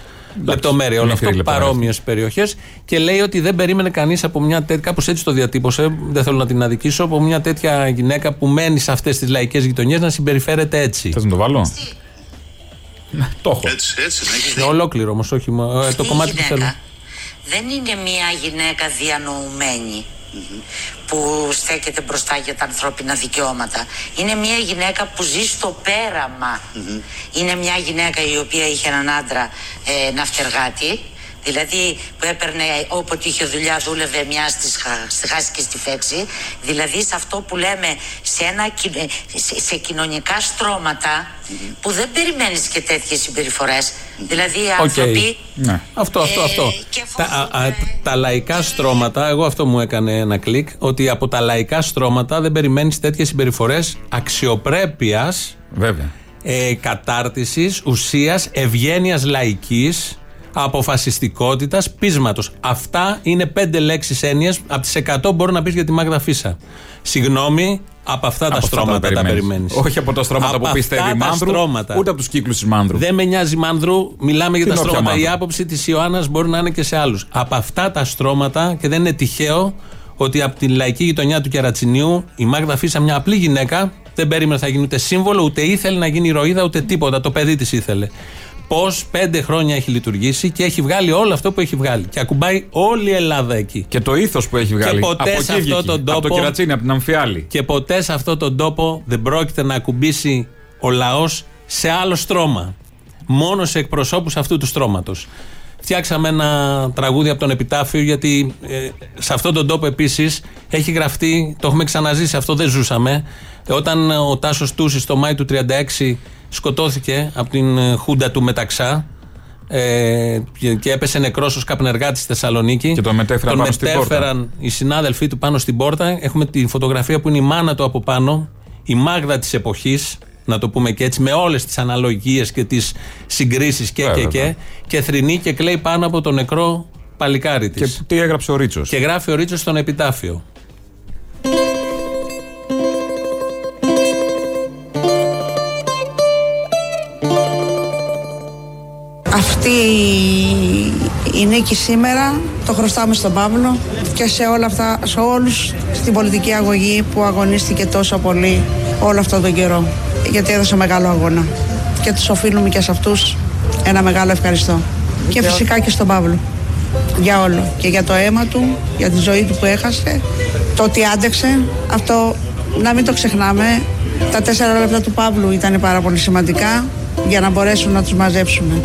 Λεπτομέρεια όλο μικρή αυτό, λεπτομέρεια. παρόμοιες περιοχές. Και λέει ότι δεν περίμενε κανείς από μια τέτοια. Κάπως έτσι το διατύπωσε, δεν θέλω να την αδικήσω. Από μια τέτοια γυναίκα που μένει σε αυτές τις λαϊκές γειτονιές να συμπεριφέρεται έτσι. Θες να το βάλω; Ναι, το έχω. Έτσι, έτσι, να έχεις Είναι δίκιο. ολόκληρο όμως, όχι μόνο. ε, το Αυτή η κομμάτι που γυναίκα θέλω. δεν είναι μια γυναίκα διανοουμένη που στέκεται μπροστά για τα ανθρώπινα δικαιώματα. Είναι μια γυναίκα που ζει στο πέραμα. Είναι μια γυναίκα η οποία είχε έναν άντρα ε, ναυτεργάτη. Δηλαδή που έπαιρνε όποτε είχε δουλειά δούλευε μια στη, Χα- στη Χάση και στη Φέξη. Δηλαδή σε αυτό που λέμε σε, ένα, κι- ε, σε, σε κοινωνικά στρώματα που δεν περιμένεις και τέτοιες συμπεριφορές. Δηλαδή οι Οκ. άνθρωποι Ναι. Αυτό, αυτό, Ε, αυτό. και Τα, α, α, τα λαϊκά στρώματα, εγώ αυτό μου έκανε ένα κλικ, ότι από τα λαϊκά στρώματα δεν περιμένεις τέτοιες συμπεριφορές αξιοπρέπειας, Βέβαια. ε, κατάρτισης, ουσίας, ευγένειας λαϊκής, αποφασιστικότητας, πείσματος. Αυτά είναι πέντε λέξεις έννοιες. Από τις 100 μπορεί να πεις για τη Μάγδα Φύσσα. Συγγνώμη, από αυτά τα Από αυτά στρώματα τα περιμένεις. περιμένεις. Όχι από τα στρώματα που πιστεύει η Μάνδρου, ούτε από τους κύκλους της Μάνδρου. Δεν με νοιάζει Μάνδρου, μιλάμε για Την τα όποια στρώματα. Η Μάνδρου. άποψη της Ιωάννας μπορεί να είναι και σε άλλους. Από αυτά τα στρώματα, και δεν είναι τυχαίο ότι από την λαϊκή γειτονιά του Κερατσινίου η Μάγδα Φίσα, μια απλή γυναίκα, δεν περίμενε θα γίνει ούτε σύμβολο, ούτε ήθελε να γίνει ηρωίδα, ούτε τίποτα. Το παιδί της ήθελε. Πώς πέντε χρόνια έχει λειτουργήσει και έχει βγάλει όλο αυτό που έχει βγάλει. Και ακουμπάει όλη η Ελλάδα εκεί. Και το ήθος που έχει βγάλει. ποτέ από σε εκεί αυτό βγήκε. τον τόπο- Από το κερατσίνι, από την Αμφιάλη. Και ποτέ σε αυτόν τον τόπο δεν πρόκειται να ακουμπήσει ο λαός σε άλλο στρώμα. Μόνο σε εκπροσώπους αυτού του στρώματος. Φτιάξαμε ένα τραγούδι από τον Επιτάφιο γιατί ε, σε αυτόν τον τόπο επίσης έχει γραφτεί, το έχουμε ξαναζήσει, αυτό δεν ζούσαμε. Όταν ο Τάσος Τούσης το Μάη του 36 σκοτώθηκε από την ε, Χούντα του Μεταξά ε, και- και έπεσε νεκρός ως καπνεργάτης στη Θεσσαλονίκη. Και τον μετέφεραν πάνω στην πόρτα. μετέφεραν οι συνάδελφοί του πάνω στην πόρτα. Έχουμε τη φωτογραφία που είναι η μάνα του από πάνω, η Μάγδα της εποχής, να το πούμε και έτσι, με όλες τις αναλογίες και τις συγκρίσεις και, Βέβαια, και, και, βέβαια. και θρυνεί και κλαίει πάνω από το νεκρό παλικάρι Και της. τι έγραψε ο Ρίτσος; Και γράφει ο Ρίτσος στον επιτάφιο. Αυτή η νίκη σήμερα το χρωστάμε στον Παύλο και σε όλα αυτά, σε όλους στην πολιτική αγωγή που αγωνίστηκε τόσο πολύ όλο αυτόν τον καιρό γιατί έδωσε μεγάλο αγώνα. Και τους οφείλουμε και σε αυτούς ένα μεγάλο ευχαριστώ. Και φυσικά και στον Παύλο. Για όλο. Και για το αίμα του, για τη ζωή του που έχασε. Το ότι άντεξε αυτό να μην το ξεχνάμε. Τα τέσσερα λεπτά του Παύλου ήταν πάρα πολύ σημαντικά για να μπορέσουν να τους μαζέψουμε.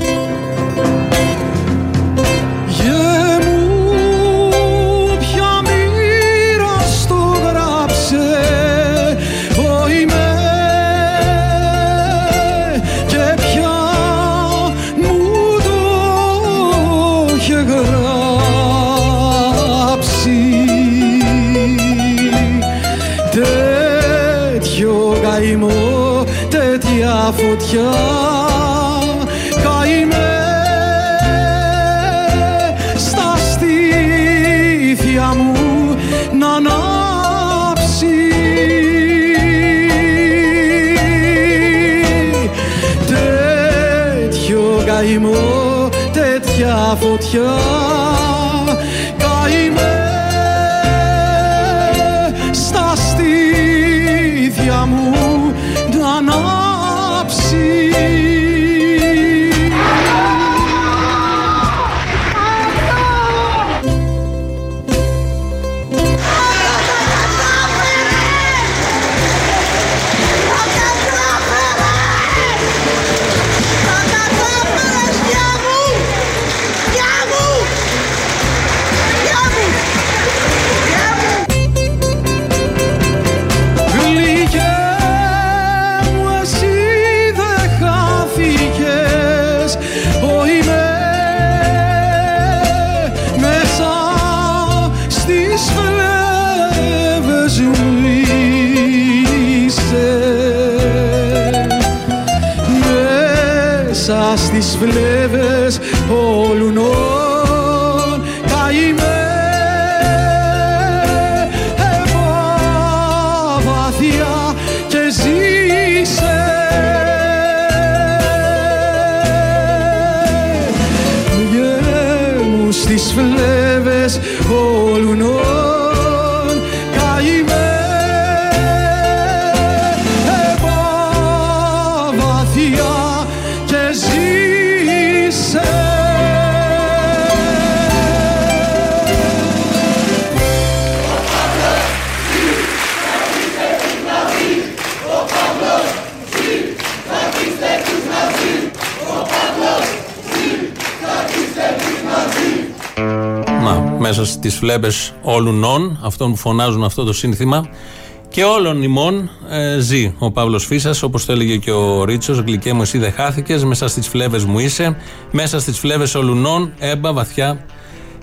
Φωτιά καημέ στα στήθια μου να ανάψει. Τέτοιο καημό τέτοια φωτιά μέσα στι φλέμπες όλων ον, αυτών που φωνάζουν αυτό το σύνθημα. Και όλων ημών ε, ζει ο Παύλος Φίσα, όπως το έλεγε και ο Ρίτσος. Γλυκέ μου, εσύ δεν χάθηκες. Μέσα στις φλέβες μου είσαι. Μέσα στις φλέβες όλων έμπα βαθιά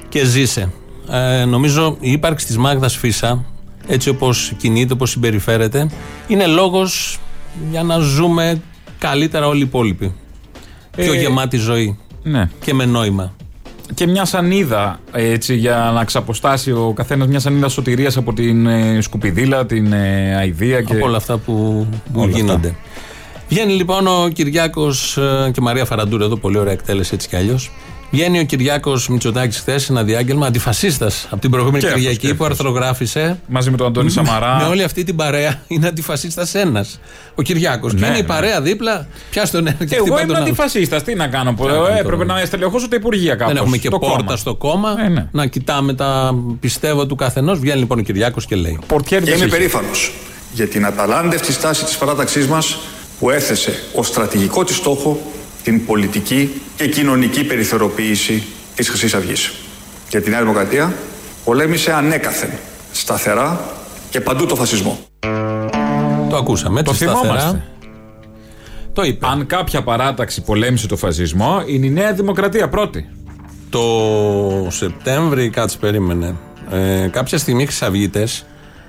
και ζήσε. Ε, νομίζω η ύπαρξη της Μάγδας Φίσα, έτσι όπως κινείται, όπως συμπεριφέρεται, είναι λόγος για να ζούμε καλύτερα όλοι οι υπόλοιποι. Πιο Ε, γεμάτη ζωή. Ναι. Και με νόημα. Και μια σανίδα έτσι, για να ξαποστάσει ο καθένας μια σανίδα σωτηρίας από την ε, σκουπιδίλα, την ε, αηδία και. Από όλα αυτά που, που Όλα αυτά. γίνονται. Βγαίνει λοιπόν ο Κυριάκος και Μαρία Φαραντούρα εδώ, πολύ ωραία εκτέλεση έτσι κι αλλιώς. Βγαίνει ο Κυριάκος Μητσοτάκης χθες σε ένα διάγγελμα αντιφασίστας από την προηγούμενη Και αυτός, Κυριακή και που αυτός. αρθρογράφησε. Μαζί με τον Αντώνη [laughs] Σαμαρά. Με όλη αυτή την παρέα είναι αντιφασίστας ένας. Ο Κυριάκος. και Ναι, είναι η ναι. παρέα δίπλα. Πιά τον ένα και Και εγώ χτύπα ήμουν τον άλλο. αντιφασίστας. Τι να κάνω. Τι να κάνουμε Έπρεπε τώρα. να στελεχώσω τα υπουργεία κάπως. Δεν έχουμε και πόρτα στο κόμμα. Ε, ναι. Να κοιτάμε τα πιστεύω του καθενός. Βγαίνει λοιπόν ο Κυριάκος και λέει. Πορτιέρ Και είμαι περήφανος για την αταλάντευτη στάση της παράταξής μας που έθεσε ως στρατηγικό της στόχο την πολιτική και κοινωνική περιθωριοποίηση της Χρυσής Αυγής. Για τη Νέα Δημοκρατία πολέμησε ανέκαθεν, σταθερά και παντού το φασισμό. Το ακούσαμε Το έτσι σταθερά. θυμόμαστε. Το είπε. Αν κάποια παράταξη πολέμησε το φασισμό, είναι η Νέα Δημοκρατία πρώτη. Το Σεπτέμβρη, κάτσε περίμενε. Ε, κάποια στιγμή οι Χρυσαυγίτες,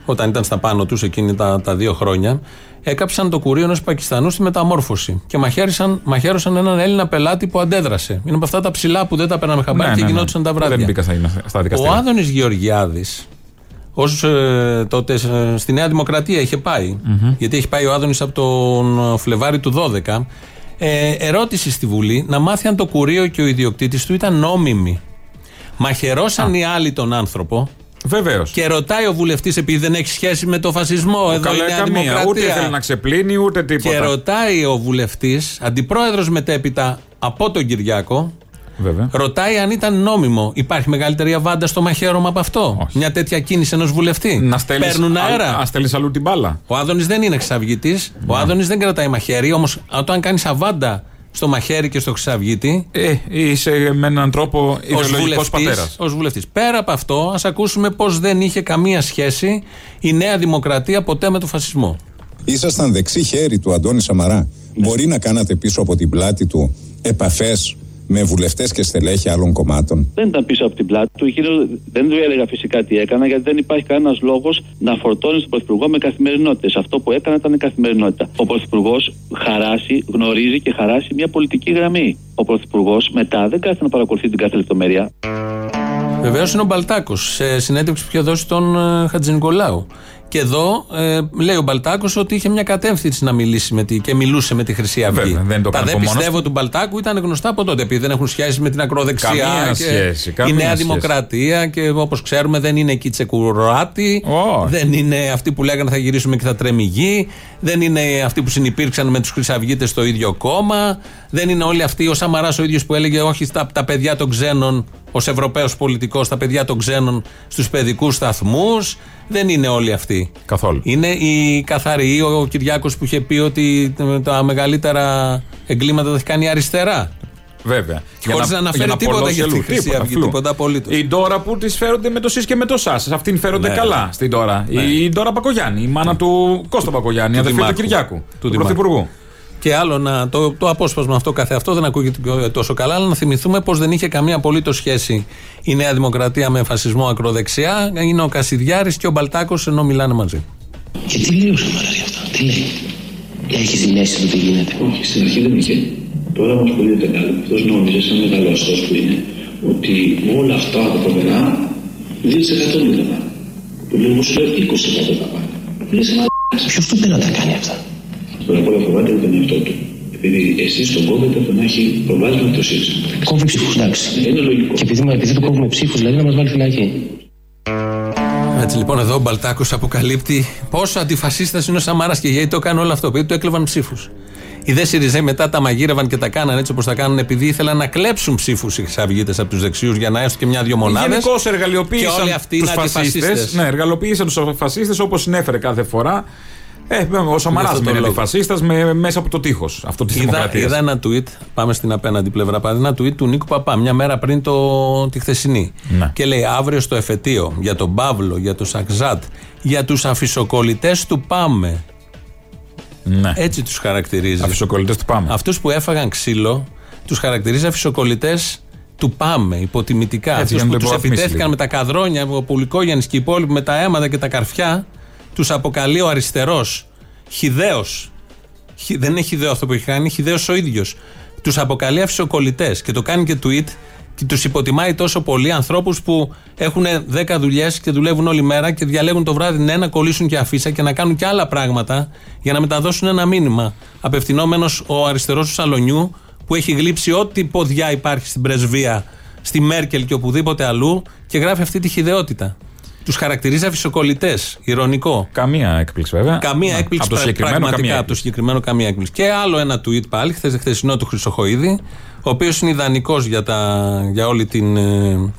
όταν ήταν στα πάνω τους εκείνη τα, τα δύο χρόνια, έκαψαν το κουρίο ενός Πακιστανού στη μεταμόρφωση και μαχαίρωσαν, μαχαίρωσαν έναν Έλληνα πελάτη που αντέδρασε. Είναι από αυτά τα ψηλά που δεν τα παίρναμε χαμπάρι Ναι, και ναι, ναι. γινόντουσαν τα Που βράδια. δεν μπήκα στα, στα Ο δικαστήρια. Άδωνης Γεωργιάδης, ως ε, τότε ε, στη Νέα Δημοκρατία είχε πάει, γιατί έχει πάει ο Άδωνης από τον Φλεβάρι του 12, ε, ερώτηση στη Βουλή να μάθει αν το κουρίο και ο ιδιοκτήτης του ήταν νόμιμοι. Μαχαιρώσαν οι άλλοι τον άνθρωπο. Βεβαίως. Και ρωτάει ο βουλευτής, επειδή δεν έχει σχέση με το φασισμό, εδώ Καλά η Νέα καμία. Δημοκρατία. Ούτε θέλει να ξεπλύνει, ούτε τίποτα. Και ρωτάει ο βουλευτής, αντιπρόεδρος μετέπειτα από τον Κυριάκο, Βέβαια. ρωτάει αν ήταν νόμιμο. Υπάρχει μεγαλύτερη αβάντα στο μαχαίρωμα από αυτό. Μια τέτοια κίνηση ενός βουλευτή. Να στέλνεις Παίρνουν α- αέρα. Α στέλνεις αλλού την μπάλα. Ο Άδωνης δεν είναι εξαυγητής. Ο Άδωνης δεν κρατάει μαχαίρι. Όμως, όταν κάνεις αβάντα στο μαχαίρι και στο χρυσαυγίτη. Ε, είσαι με έναν τρόπο ιδεολογικός πατέρας. Ω βουλευτής. Πέρα από αυτό, ας ακούσουμε πώς δεν είχε καμία σχέση η Νέα Δημοκρατία ποτέ με το φασισμό. Ήσασταν δεξί χέρι του Αντώνη Σαμαρά. Μπορεί να κάνατε πίσω από την πλάτη του επαφές με βουλευτές και στελέχη άλλων κομμάτων. Δεν ήταν πίσω από την πλάτη του. Εκείνος δεν του έλεγα φυσικά τι έκανα, γιατί δεν υπάρχει κανένας λόγος να φορτώνεις τον Πρωθυπουργό με καθημερινότητες. Αυτό που έκανα ήταν καθημερινότητα. Ο Πρωθυπουργός χαράσει, γνωρίζει και χαράσει μια πολιτική γραμμή. Ο Πρωθυπουργός μετά δεν κάθεται να παρακολουθεί την κάθε λεπτομέρεια. Βεβαίως είναι ο Μπαλτάκος σε συνέντευξη που είχε δώσει τον ε, Χατζηνικολάου. Και εδώ ε, λέει ο Μπαλτάκος ότι είχε μια κατεύθυνση να μιλήσει με τη, και μιλούσε με τη Χρυσή Αυγή. Βέβαια, δεν το Τα κάνει δεν από μόνος πιστεύω του Μπαλτάκου ήταν γνωστά από τότε, επειδή δεν έχουν σχέση με την ακροδεξιά. Καμία και σχέση, η καμία Νέα σχέση. Δημοκρατία και όπως ξέρουμε δεν είναι εκεί τσεκουράτη. Δεν είναι αυτοί που λέγανε θα γυρίσουμε και θα τρέμει η γη. Δεν είναι αυτοί που συνεπήρξαν με τους Χρυσαυγίτες στο ίδιο κόμμα. Δεν είναι όλοι αυτοί. Ο Σαμαράς ο ίδιος που έλεγε όχι στα, τα παιδιά των ξένων, ως Ευρωπαίος πολιτικός, τα παιδιά των ξένων στους παιδικούς σταθμούς. Δεν είναι όλοι αυτοί. Καθόλου. Είναι οι καθαροί. Ο Κυριάκος που είχε πει ότι τα μεγαλύτερα εγκλήματα τα έχει κάνει η αριστερά. Βέβαια. Χωρίς να αναφέρει για τίποτα πολλώσει για τη αλλού. Χρυσή Τίποτα, Αυγή, φλου. τίποτα απολύτως. Η Ντόρα που τη φέρονται με το ΣΥΣ και με το ΣΑΣ. Αυτήν φέρονται Ναι. καλά στην Ντόρα. Ναι. Η Ντόρα Πακογιάννη, η μάνα του Κώστα Πακογιάννη, η Του αδερφή του Δημάρχου. Κυριάκου, Του του Δημάρχου. Πρωθυπουργού. Και άλλο να, το, το απόσπασμα αυτό καθε αυτό δεν ακούγεται τόσο καλά, αλλά να θυμηθούμε πως δεν είχε καμία απολύτως σχέση η Νέα Δημοκρατία με φασισμό ακροδεξιά. Είναι ο Κασιδιάρης και ο Μπαλτάκος ενώ μιλάνε μαζί. Και τι λέει ο Σαμαράς γι' αυτό, τι λέει; Έχεις δηλέσει το τι γίνεται. Όχι, στην αρχή δεν είχε. Τώρα όμως που δείτε καλά, αυτός νόμιζε σαν μεγάλο αστό που είναι ότι όλα αυτά τα φοβερά 2% δεν τα πάνε. Που λέει εγώ σου λέω 20% τα πάνε. Λε ένα Ποιος του πει να τα κάνει αυτά; Πρώτα απ' όλα φοβάται τον εαυτό του. Επειδή εσείς τον κόβετε από να έχει προβάδισμα με το σύστημα. Κόβει ψήφους, εντάξει. Είναι λογικό. Και επειδή, επειδή το κόβουμε ψήφους, δηλαδή να μας βάλει φυλακή. Έτσι λοιπόν εδώ ο Μπαλτάκος αποκαλύπτει πόσο αντιφασίστας είναι ο Σαμάρα και γιατί το κάνει όλο αυτό. Επειδή του έκλεβαν ψήφους. Οι δε Σιριζέοι μετά τα μαγείρευαν και τα κάνανε έτσι όπως τα κάνουν επειδή ήθελαν να κλέψουν ψήφους οι Χρυσαυγίτες από τους δεξιούς για να έστω και μια-δυο μονάδες. Γενικώ Και όλοι εργαλειοποίησαν αυτοί τους είναι φασίστες. αντιφασίστες. Ναι, εργαλειοποίησαν τους φασίστες όπως συνέφερε κάθε φορά. Ε, ο Σαμαράς αυτό το μένει λόγο. αντιφασίστας μέσα από το τείχος αυτό της Είδα, δημοκρατίας. είδα ένα tweet, πάμε στην απέναντι πλευρά πάλι, ένα tweet του Νίκου Παπά, μια μέρα πριν το, τη χθεσινή. Ναι. Και λέει αύριο στο εφετείο για τον Παύλο, για τον Σαξάτ, για τους αφισοκολλητές του Πάμε. Ναι. Έτσι τους χαρακτηρίζει. Αφισοκολλητές του Πάμε. Αυτούς που έφαγαν ξύλο, τους χαρακτηρίζει αφισοκολλητές του Πάμε, υποτιμητικά. Έτσι, Αυτούς για να που το τους υποβαθμίσει επιτέθηκαν λίγο. με τα καδρόνια, ο Πουλικόγιαννης και οι υπόλοιποι με τα αίματα και τα καρφιά, τους αποκαλεί ο αριστερός, χιδαίος. Χι- Δεν είναι χιδαίο αυτό που έχει κάνει, είναι χιδαίο ο ίδιος. Τους αποκαλεί αυσοκολλητέ και το κάνει και tweet και τους υποτιμάει τόσο πολύ ανθρώπους που έχουν 10 δουλειές και δουλεύουν όλη μέρα και διαλέγουν το βράδυ ναι, να κολλήσουν και αφίσα και να κάνουν και άλλα πράγματα για να μεταδώσουν ένα μήνυμα. Απευθυνόμενος ο αριστερός του Σαλονιού που έχει γλύψει ό,τι ποδιά υπάρχει στην πρεσβεία, στη Μέρκελ και οπουδήποτε αλλού και γράφει αυτή τη χιδεότητα. Τους χαρακτηρίζει αφισοκολλητές. Ηρωνικό. Καμία έκπληξη βέβαια. Καμία Ναι. έκπληξη Από το πρα- συγκεκριμένο, πραγματικά καμία από το συγκεκριμένο καμία έκπληξη. Και άλλο ένα tweet πάλι, χθες χθεσινό του Χρυσοχοίδη, ο οποίος είναι ιδανικός για, τα- για όλη την. ε,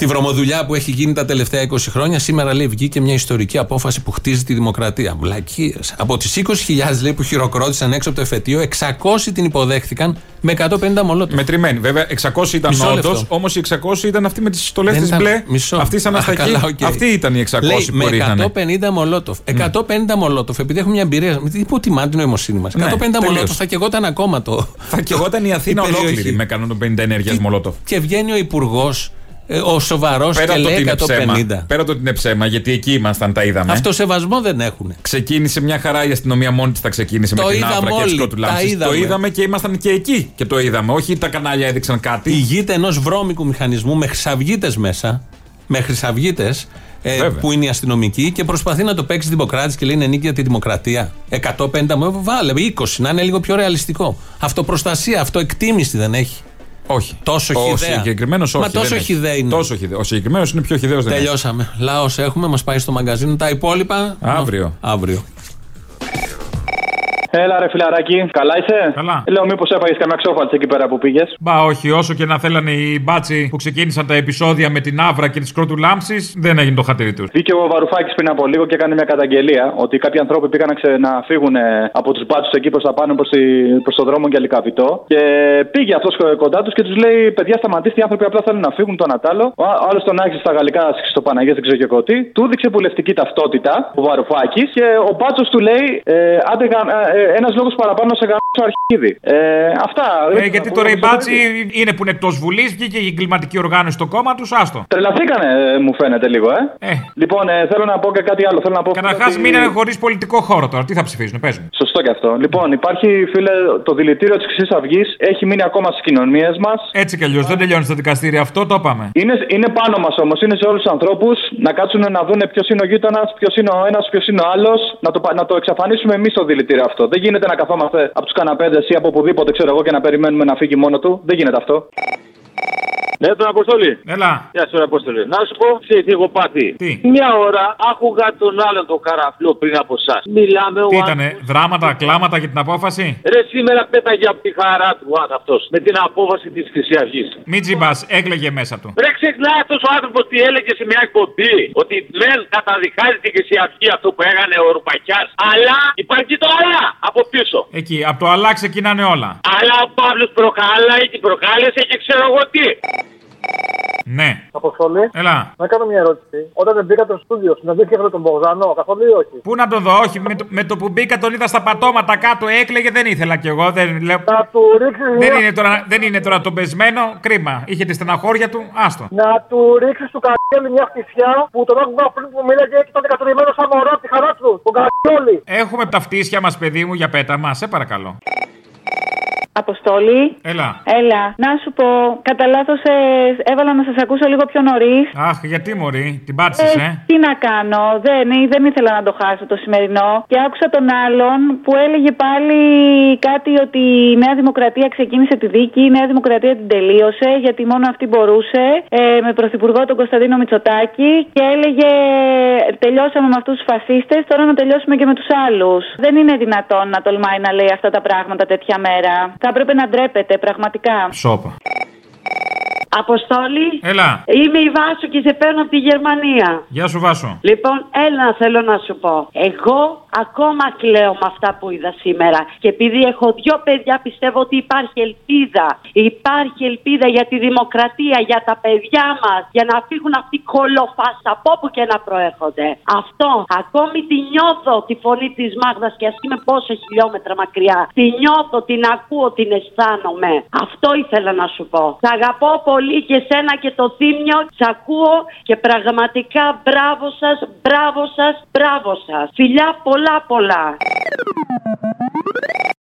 Τη βρωμοδουλειά που έχει γίνει τα τελευταία 20 χρόνια, σήμερα λέει βγήκε μια ιστορική απόφαση που χτίζει τη δημοκρατία. Βλακίες. Από τις 20.000 λέει που χειροκρότησαν έξω από το εφετείο, 600 την υποδέχτηκαν με 150 μολότοφ. Μετρημένη. Βέβαια, 600 ήταν Μισό όντω, λεπτό. όμως οι 600 ήταν αυτοί με τις στολές Δεν της ήταν- μπλε. μισό. Αυτή σαν Α, αστακή. καλά, οκ. Αυτοί ήταν οι 600 Λέει, που με ρίχνανε. 150 μολότοφ. 150 μολότοφ, επειδή έχουμε μια εμπειρία. Τι υποτιμά την νοημοσύνη μας. 150 Ναι, τελείως. μολότοφ θα κεγόταν ακόμα το. Θα και εγώ ήταν [laughs] η Αθήνα περιοχή. ολόκληρη με 150 ενέργειας Μολότοφ. Και βγαίνει ο υπουργός, ο σοβαρός Πέρα και το ότι λέει είναι 150. ψέμα. Πέρα το ότι είναι ψέμα, γιατί εκεί ήμασταν, τα είδαμε. Αυτοσεβασμό δεν έχουν. Ξεκίνησε μια χαρά η αστυνομία μόνη της, τα ξεκίνησε Το με την είδαμε άβρα και όλοι, τι σκότου τα λάμψεις. Το είδαμε. είδαμε και ήμασταν και εκεί και το είδαμε. Όχι τα κανάλια έδειξαν κάτι. Ηγείται ενός βρώμικου μηχανισμού με χρυσαυγίτες μέσα. Με χρυσαυγίτες. Ε, Βέβαια. που είναι οι αστυνομικοί και προσπαθεί να το παίξει δημοκράτης και λέει είναι νίκη για τη δημοκρατία. 150 μου, βάλε 20, να είναι λίγο πιο ρεαλιστικό. Αυτοπροστασία, αυτοεκτίμηση δεν έχει. Όχι. Τόσο Ο χιδέα. συγκεκριμένος όχι. Μα τόσο δεν έχει. χιδέα είναι. Τόσο χιδαίο. Ο συγκεκριμένος είναι πιο χιδαίο δεν έχει. Τελειώσαμε. Λαό έχουμε, μας πάει στο μαγκαζίνο. Τα υπόλοιπα. Αύριο. Αύριο. Έλα ρε φιλαράκι, καλά είσαι; Καλά. Λέω μήπως έφαγες καμιά ξόφαλτσα εκεί πέρα που πήγες; Μπα, όχι, όσο και να θέλανε οι μπάτσι που ξεκίνησαν τα επεισόδια με την άβρα και τη κρότου λάμψη, δεν έγινε το χατήρι τους. Βγήκε ο Βαρουφάκης πριν από λίγο και έκανε μια καταγγελία ότι κάποιοι άνθρωποι πήγαν να, ξε... να φύγουν ε, από τους μπάτσους εκεί προς τα πάνω προς τη... προς το δρόμο για Λικαβιτό. Και πήγε αυτός κοντά τους και τους λέει: Παιδιά, σταματήστε, οι άνθρωποι απλά θέλουν να φύγουν το Ανατάλο. Ο άλλος τον άρχισε στα γαλλικά, στο Παναγία, δεν ξέρω και εγώ τι. Του δείξε βουλευτική ταυτότητα ο Βαρουφάκης και ο μπάτσος του λέει: ε, Άντε, ε, ένας λόγος παραπάνω σε γαμίσω αρχίδι. Ε, αυτά. Ε, γιατί τώρα οι μπάτσι είναι που είναι εκτός Βουλής, βγήκε η εγκληματική οργάνωση στο κόμμα τους, άστο. Τρελαθήκανε, ε, μου φαίνεται λίγο, ε. Λοιπόν, ε, θέλω να πω και κάτι άλλο. Θέλω να πω Καταρχάς, ότι- μείνανε χωρίς πολιτικό χώρο τώρα. Τι θα ψηφίσουν, παίζουν. Σωστό και αυτό. Λοιπόν, υπάρχει, φίλε, το δηλητήριο της Χρυσής Αυγής έχει μείνει ακόμα στις κοινωνίες μας. Έτσι κι αλλιώς, δεν τελειώνει στα δικαστήρια αυτό, το είπαμε. Είναι, είναι πάνω μας όμως, είναι σε όλους τους ανθρώπους να κάτσουν να δουν ποιος είναι ο γείτονας, ποιος είναι ο ένας, ποιος είναι ο άλλος, να το, πα- να το εξαφανίσουμε εμείς το δηλητήριο αυτό. Δεν γίνεται να καθόμαστε από τους καναπέδες ή από οπουδήποτε, ξέρω εγώ, και να περιμένουμε να φύγει μόνο του. Δεν γίνεται αυτό. Ναι, τον Αποστολή. Έλα. Γεια σου, ρε Αποστολή. Να σου πω, ξέρεις τι έχω πάθει; Τι; Μια ώρα άκουγα τον άλλον τον καραφλό πριν από εσάς. Μιλάμε Τι ο ήτανε, δράματα, κλάματα για την απόφαση; Ρε σήμερα πέταγε από τη χαρά του αυτό με την απόφαση της Χρυσή Αυγή. Μην τσιμπάς, έκλαιγε μέσα του. Ρε ξεχνάει αυτός ο άνθρωπος τι έλεγε σε μια εκπομπή. Ότι μεν καταδικάζει τη Χρυσή Αυγή αυτό που έκανε ο Ρουπακιάς. Αλλά υπάρχει και το αλλά από πίσω. Εκεί, από το αλλά ξεκινάνε όλα. Αλλά ο Παύλος προκάλεσε και προκάλεσε και ξέρω εγώ τι. Ναι. Αποστολή. Έλα. Να κάνω μια ερώτηση. Όταν μπήκα στο στούντιο, συναντήθηκε με τον Μπογδανό, καθόλου ή όχι; Πού να τον δω, όχι. Με το, με το που μπήκα τον είδα στα πατώματα κάτω, έκλαιγε, δεν ήθελα κι εγώ. Δεν, λέω... Να του ρίξεις δεν, μια- είναι τώρα, δεν είναι τώρα τον πεσμένο, κρίμα. Είχε τη στεναχώρια του, άστο. Να του ρίξεις του Καριόλη μια χτυσιά που τον άκουγα πριν που μίλαγε και ήταν κατουρημένο σαν μωρό από τη χαρά του. Τον Καριόλη. Έχουμε τα φτύσια μας, παιδί μου, για πέτα μας, σε παρακαλώ. Αποστόλη. Έλα. Έλα. Να σου πω, κατά λάθος έβαλα να σας ακούσω λίγο πιο νωρίς. Αχ, γιατί μωρή, την πάτησες, ε. Τι να κάνω, δεν, δεν ήθελα να το χάσω το σημερινό. Και άκουσα τον άλλον που έλεγε πάλι κάτι ότι η Νέα Δημοκρατία ξεκίνησε τη δίκη, η Νέα Δημοκρατία την τελείωσε, γιατί μόνο αυτή μπορούσε, ε, με πρωθυπουργό τον Κωνσταντίνο Μητσοτάκη και έλεγε τελειώσαμε με αυτούς τους φασίστες, τώρα να τελειώσουμε και με τους άλλους. Δεν είναι δυνατόν να τολμάει να λέει αυτά τα πράγματα τέτοια μέρα. Θα έπρεπε να ντρέπεται πραγματικά. Σόπα. Αποστόλη. Έλα. Είμαι η Βάσο και σε παίρνω από τη Γερμανία. Γεια σου, Βάσο. Λοιπόν, έλα θέλω να σου πω. Εγώ ακόμα κλαίω με αυτά που είδα σήμερα. Και επειδή έχω δυο παιδιά, πιστεύω ότι υπάρχει ελπίδα. Υπάρχει ελπίδα για τη δημοκρατία, για τα παιδιά μας, για να φύγουν αυτοί οι κολοφάσα από όπου και να προέρχονται. Αυτό ακόμη τη νιώθω τη φωνή της Μάγδας και ας είμαι πόσα χιλιόμετρα μακριά. Τη νιώθω, την ακούω, την αισθάνομαι. Αυτό ήθελα να σου πω. Σ' αγαπώ πολύ και σένα και το θύμιο. Σ' ακούω και πραγματικά μπράβο σας, μπράβο σας, μπράβο σας. Φιλιά πολλά πολλά.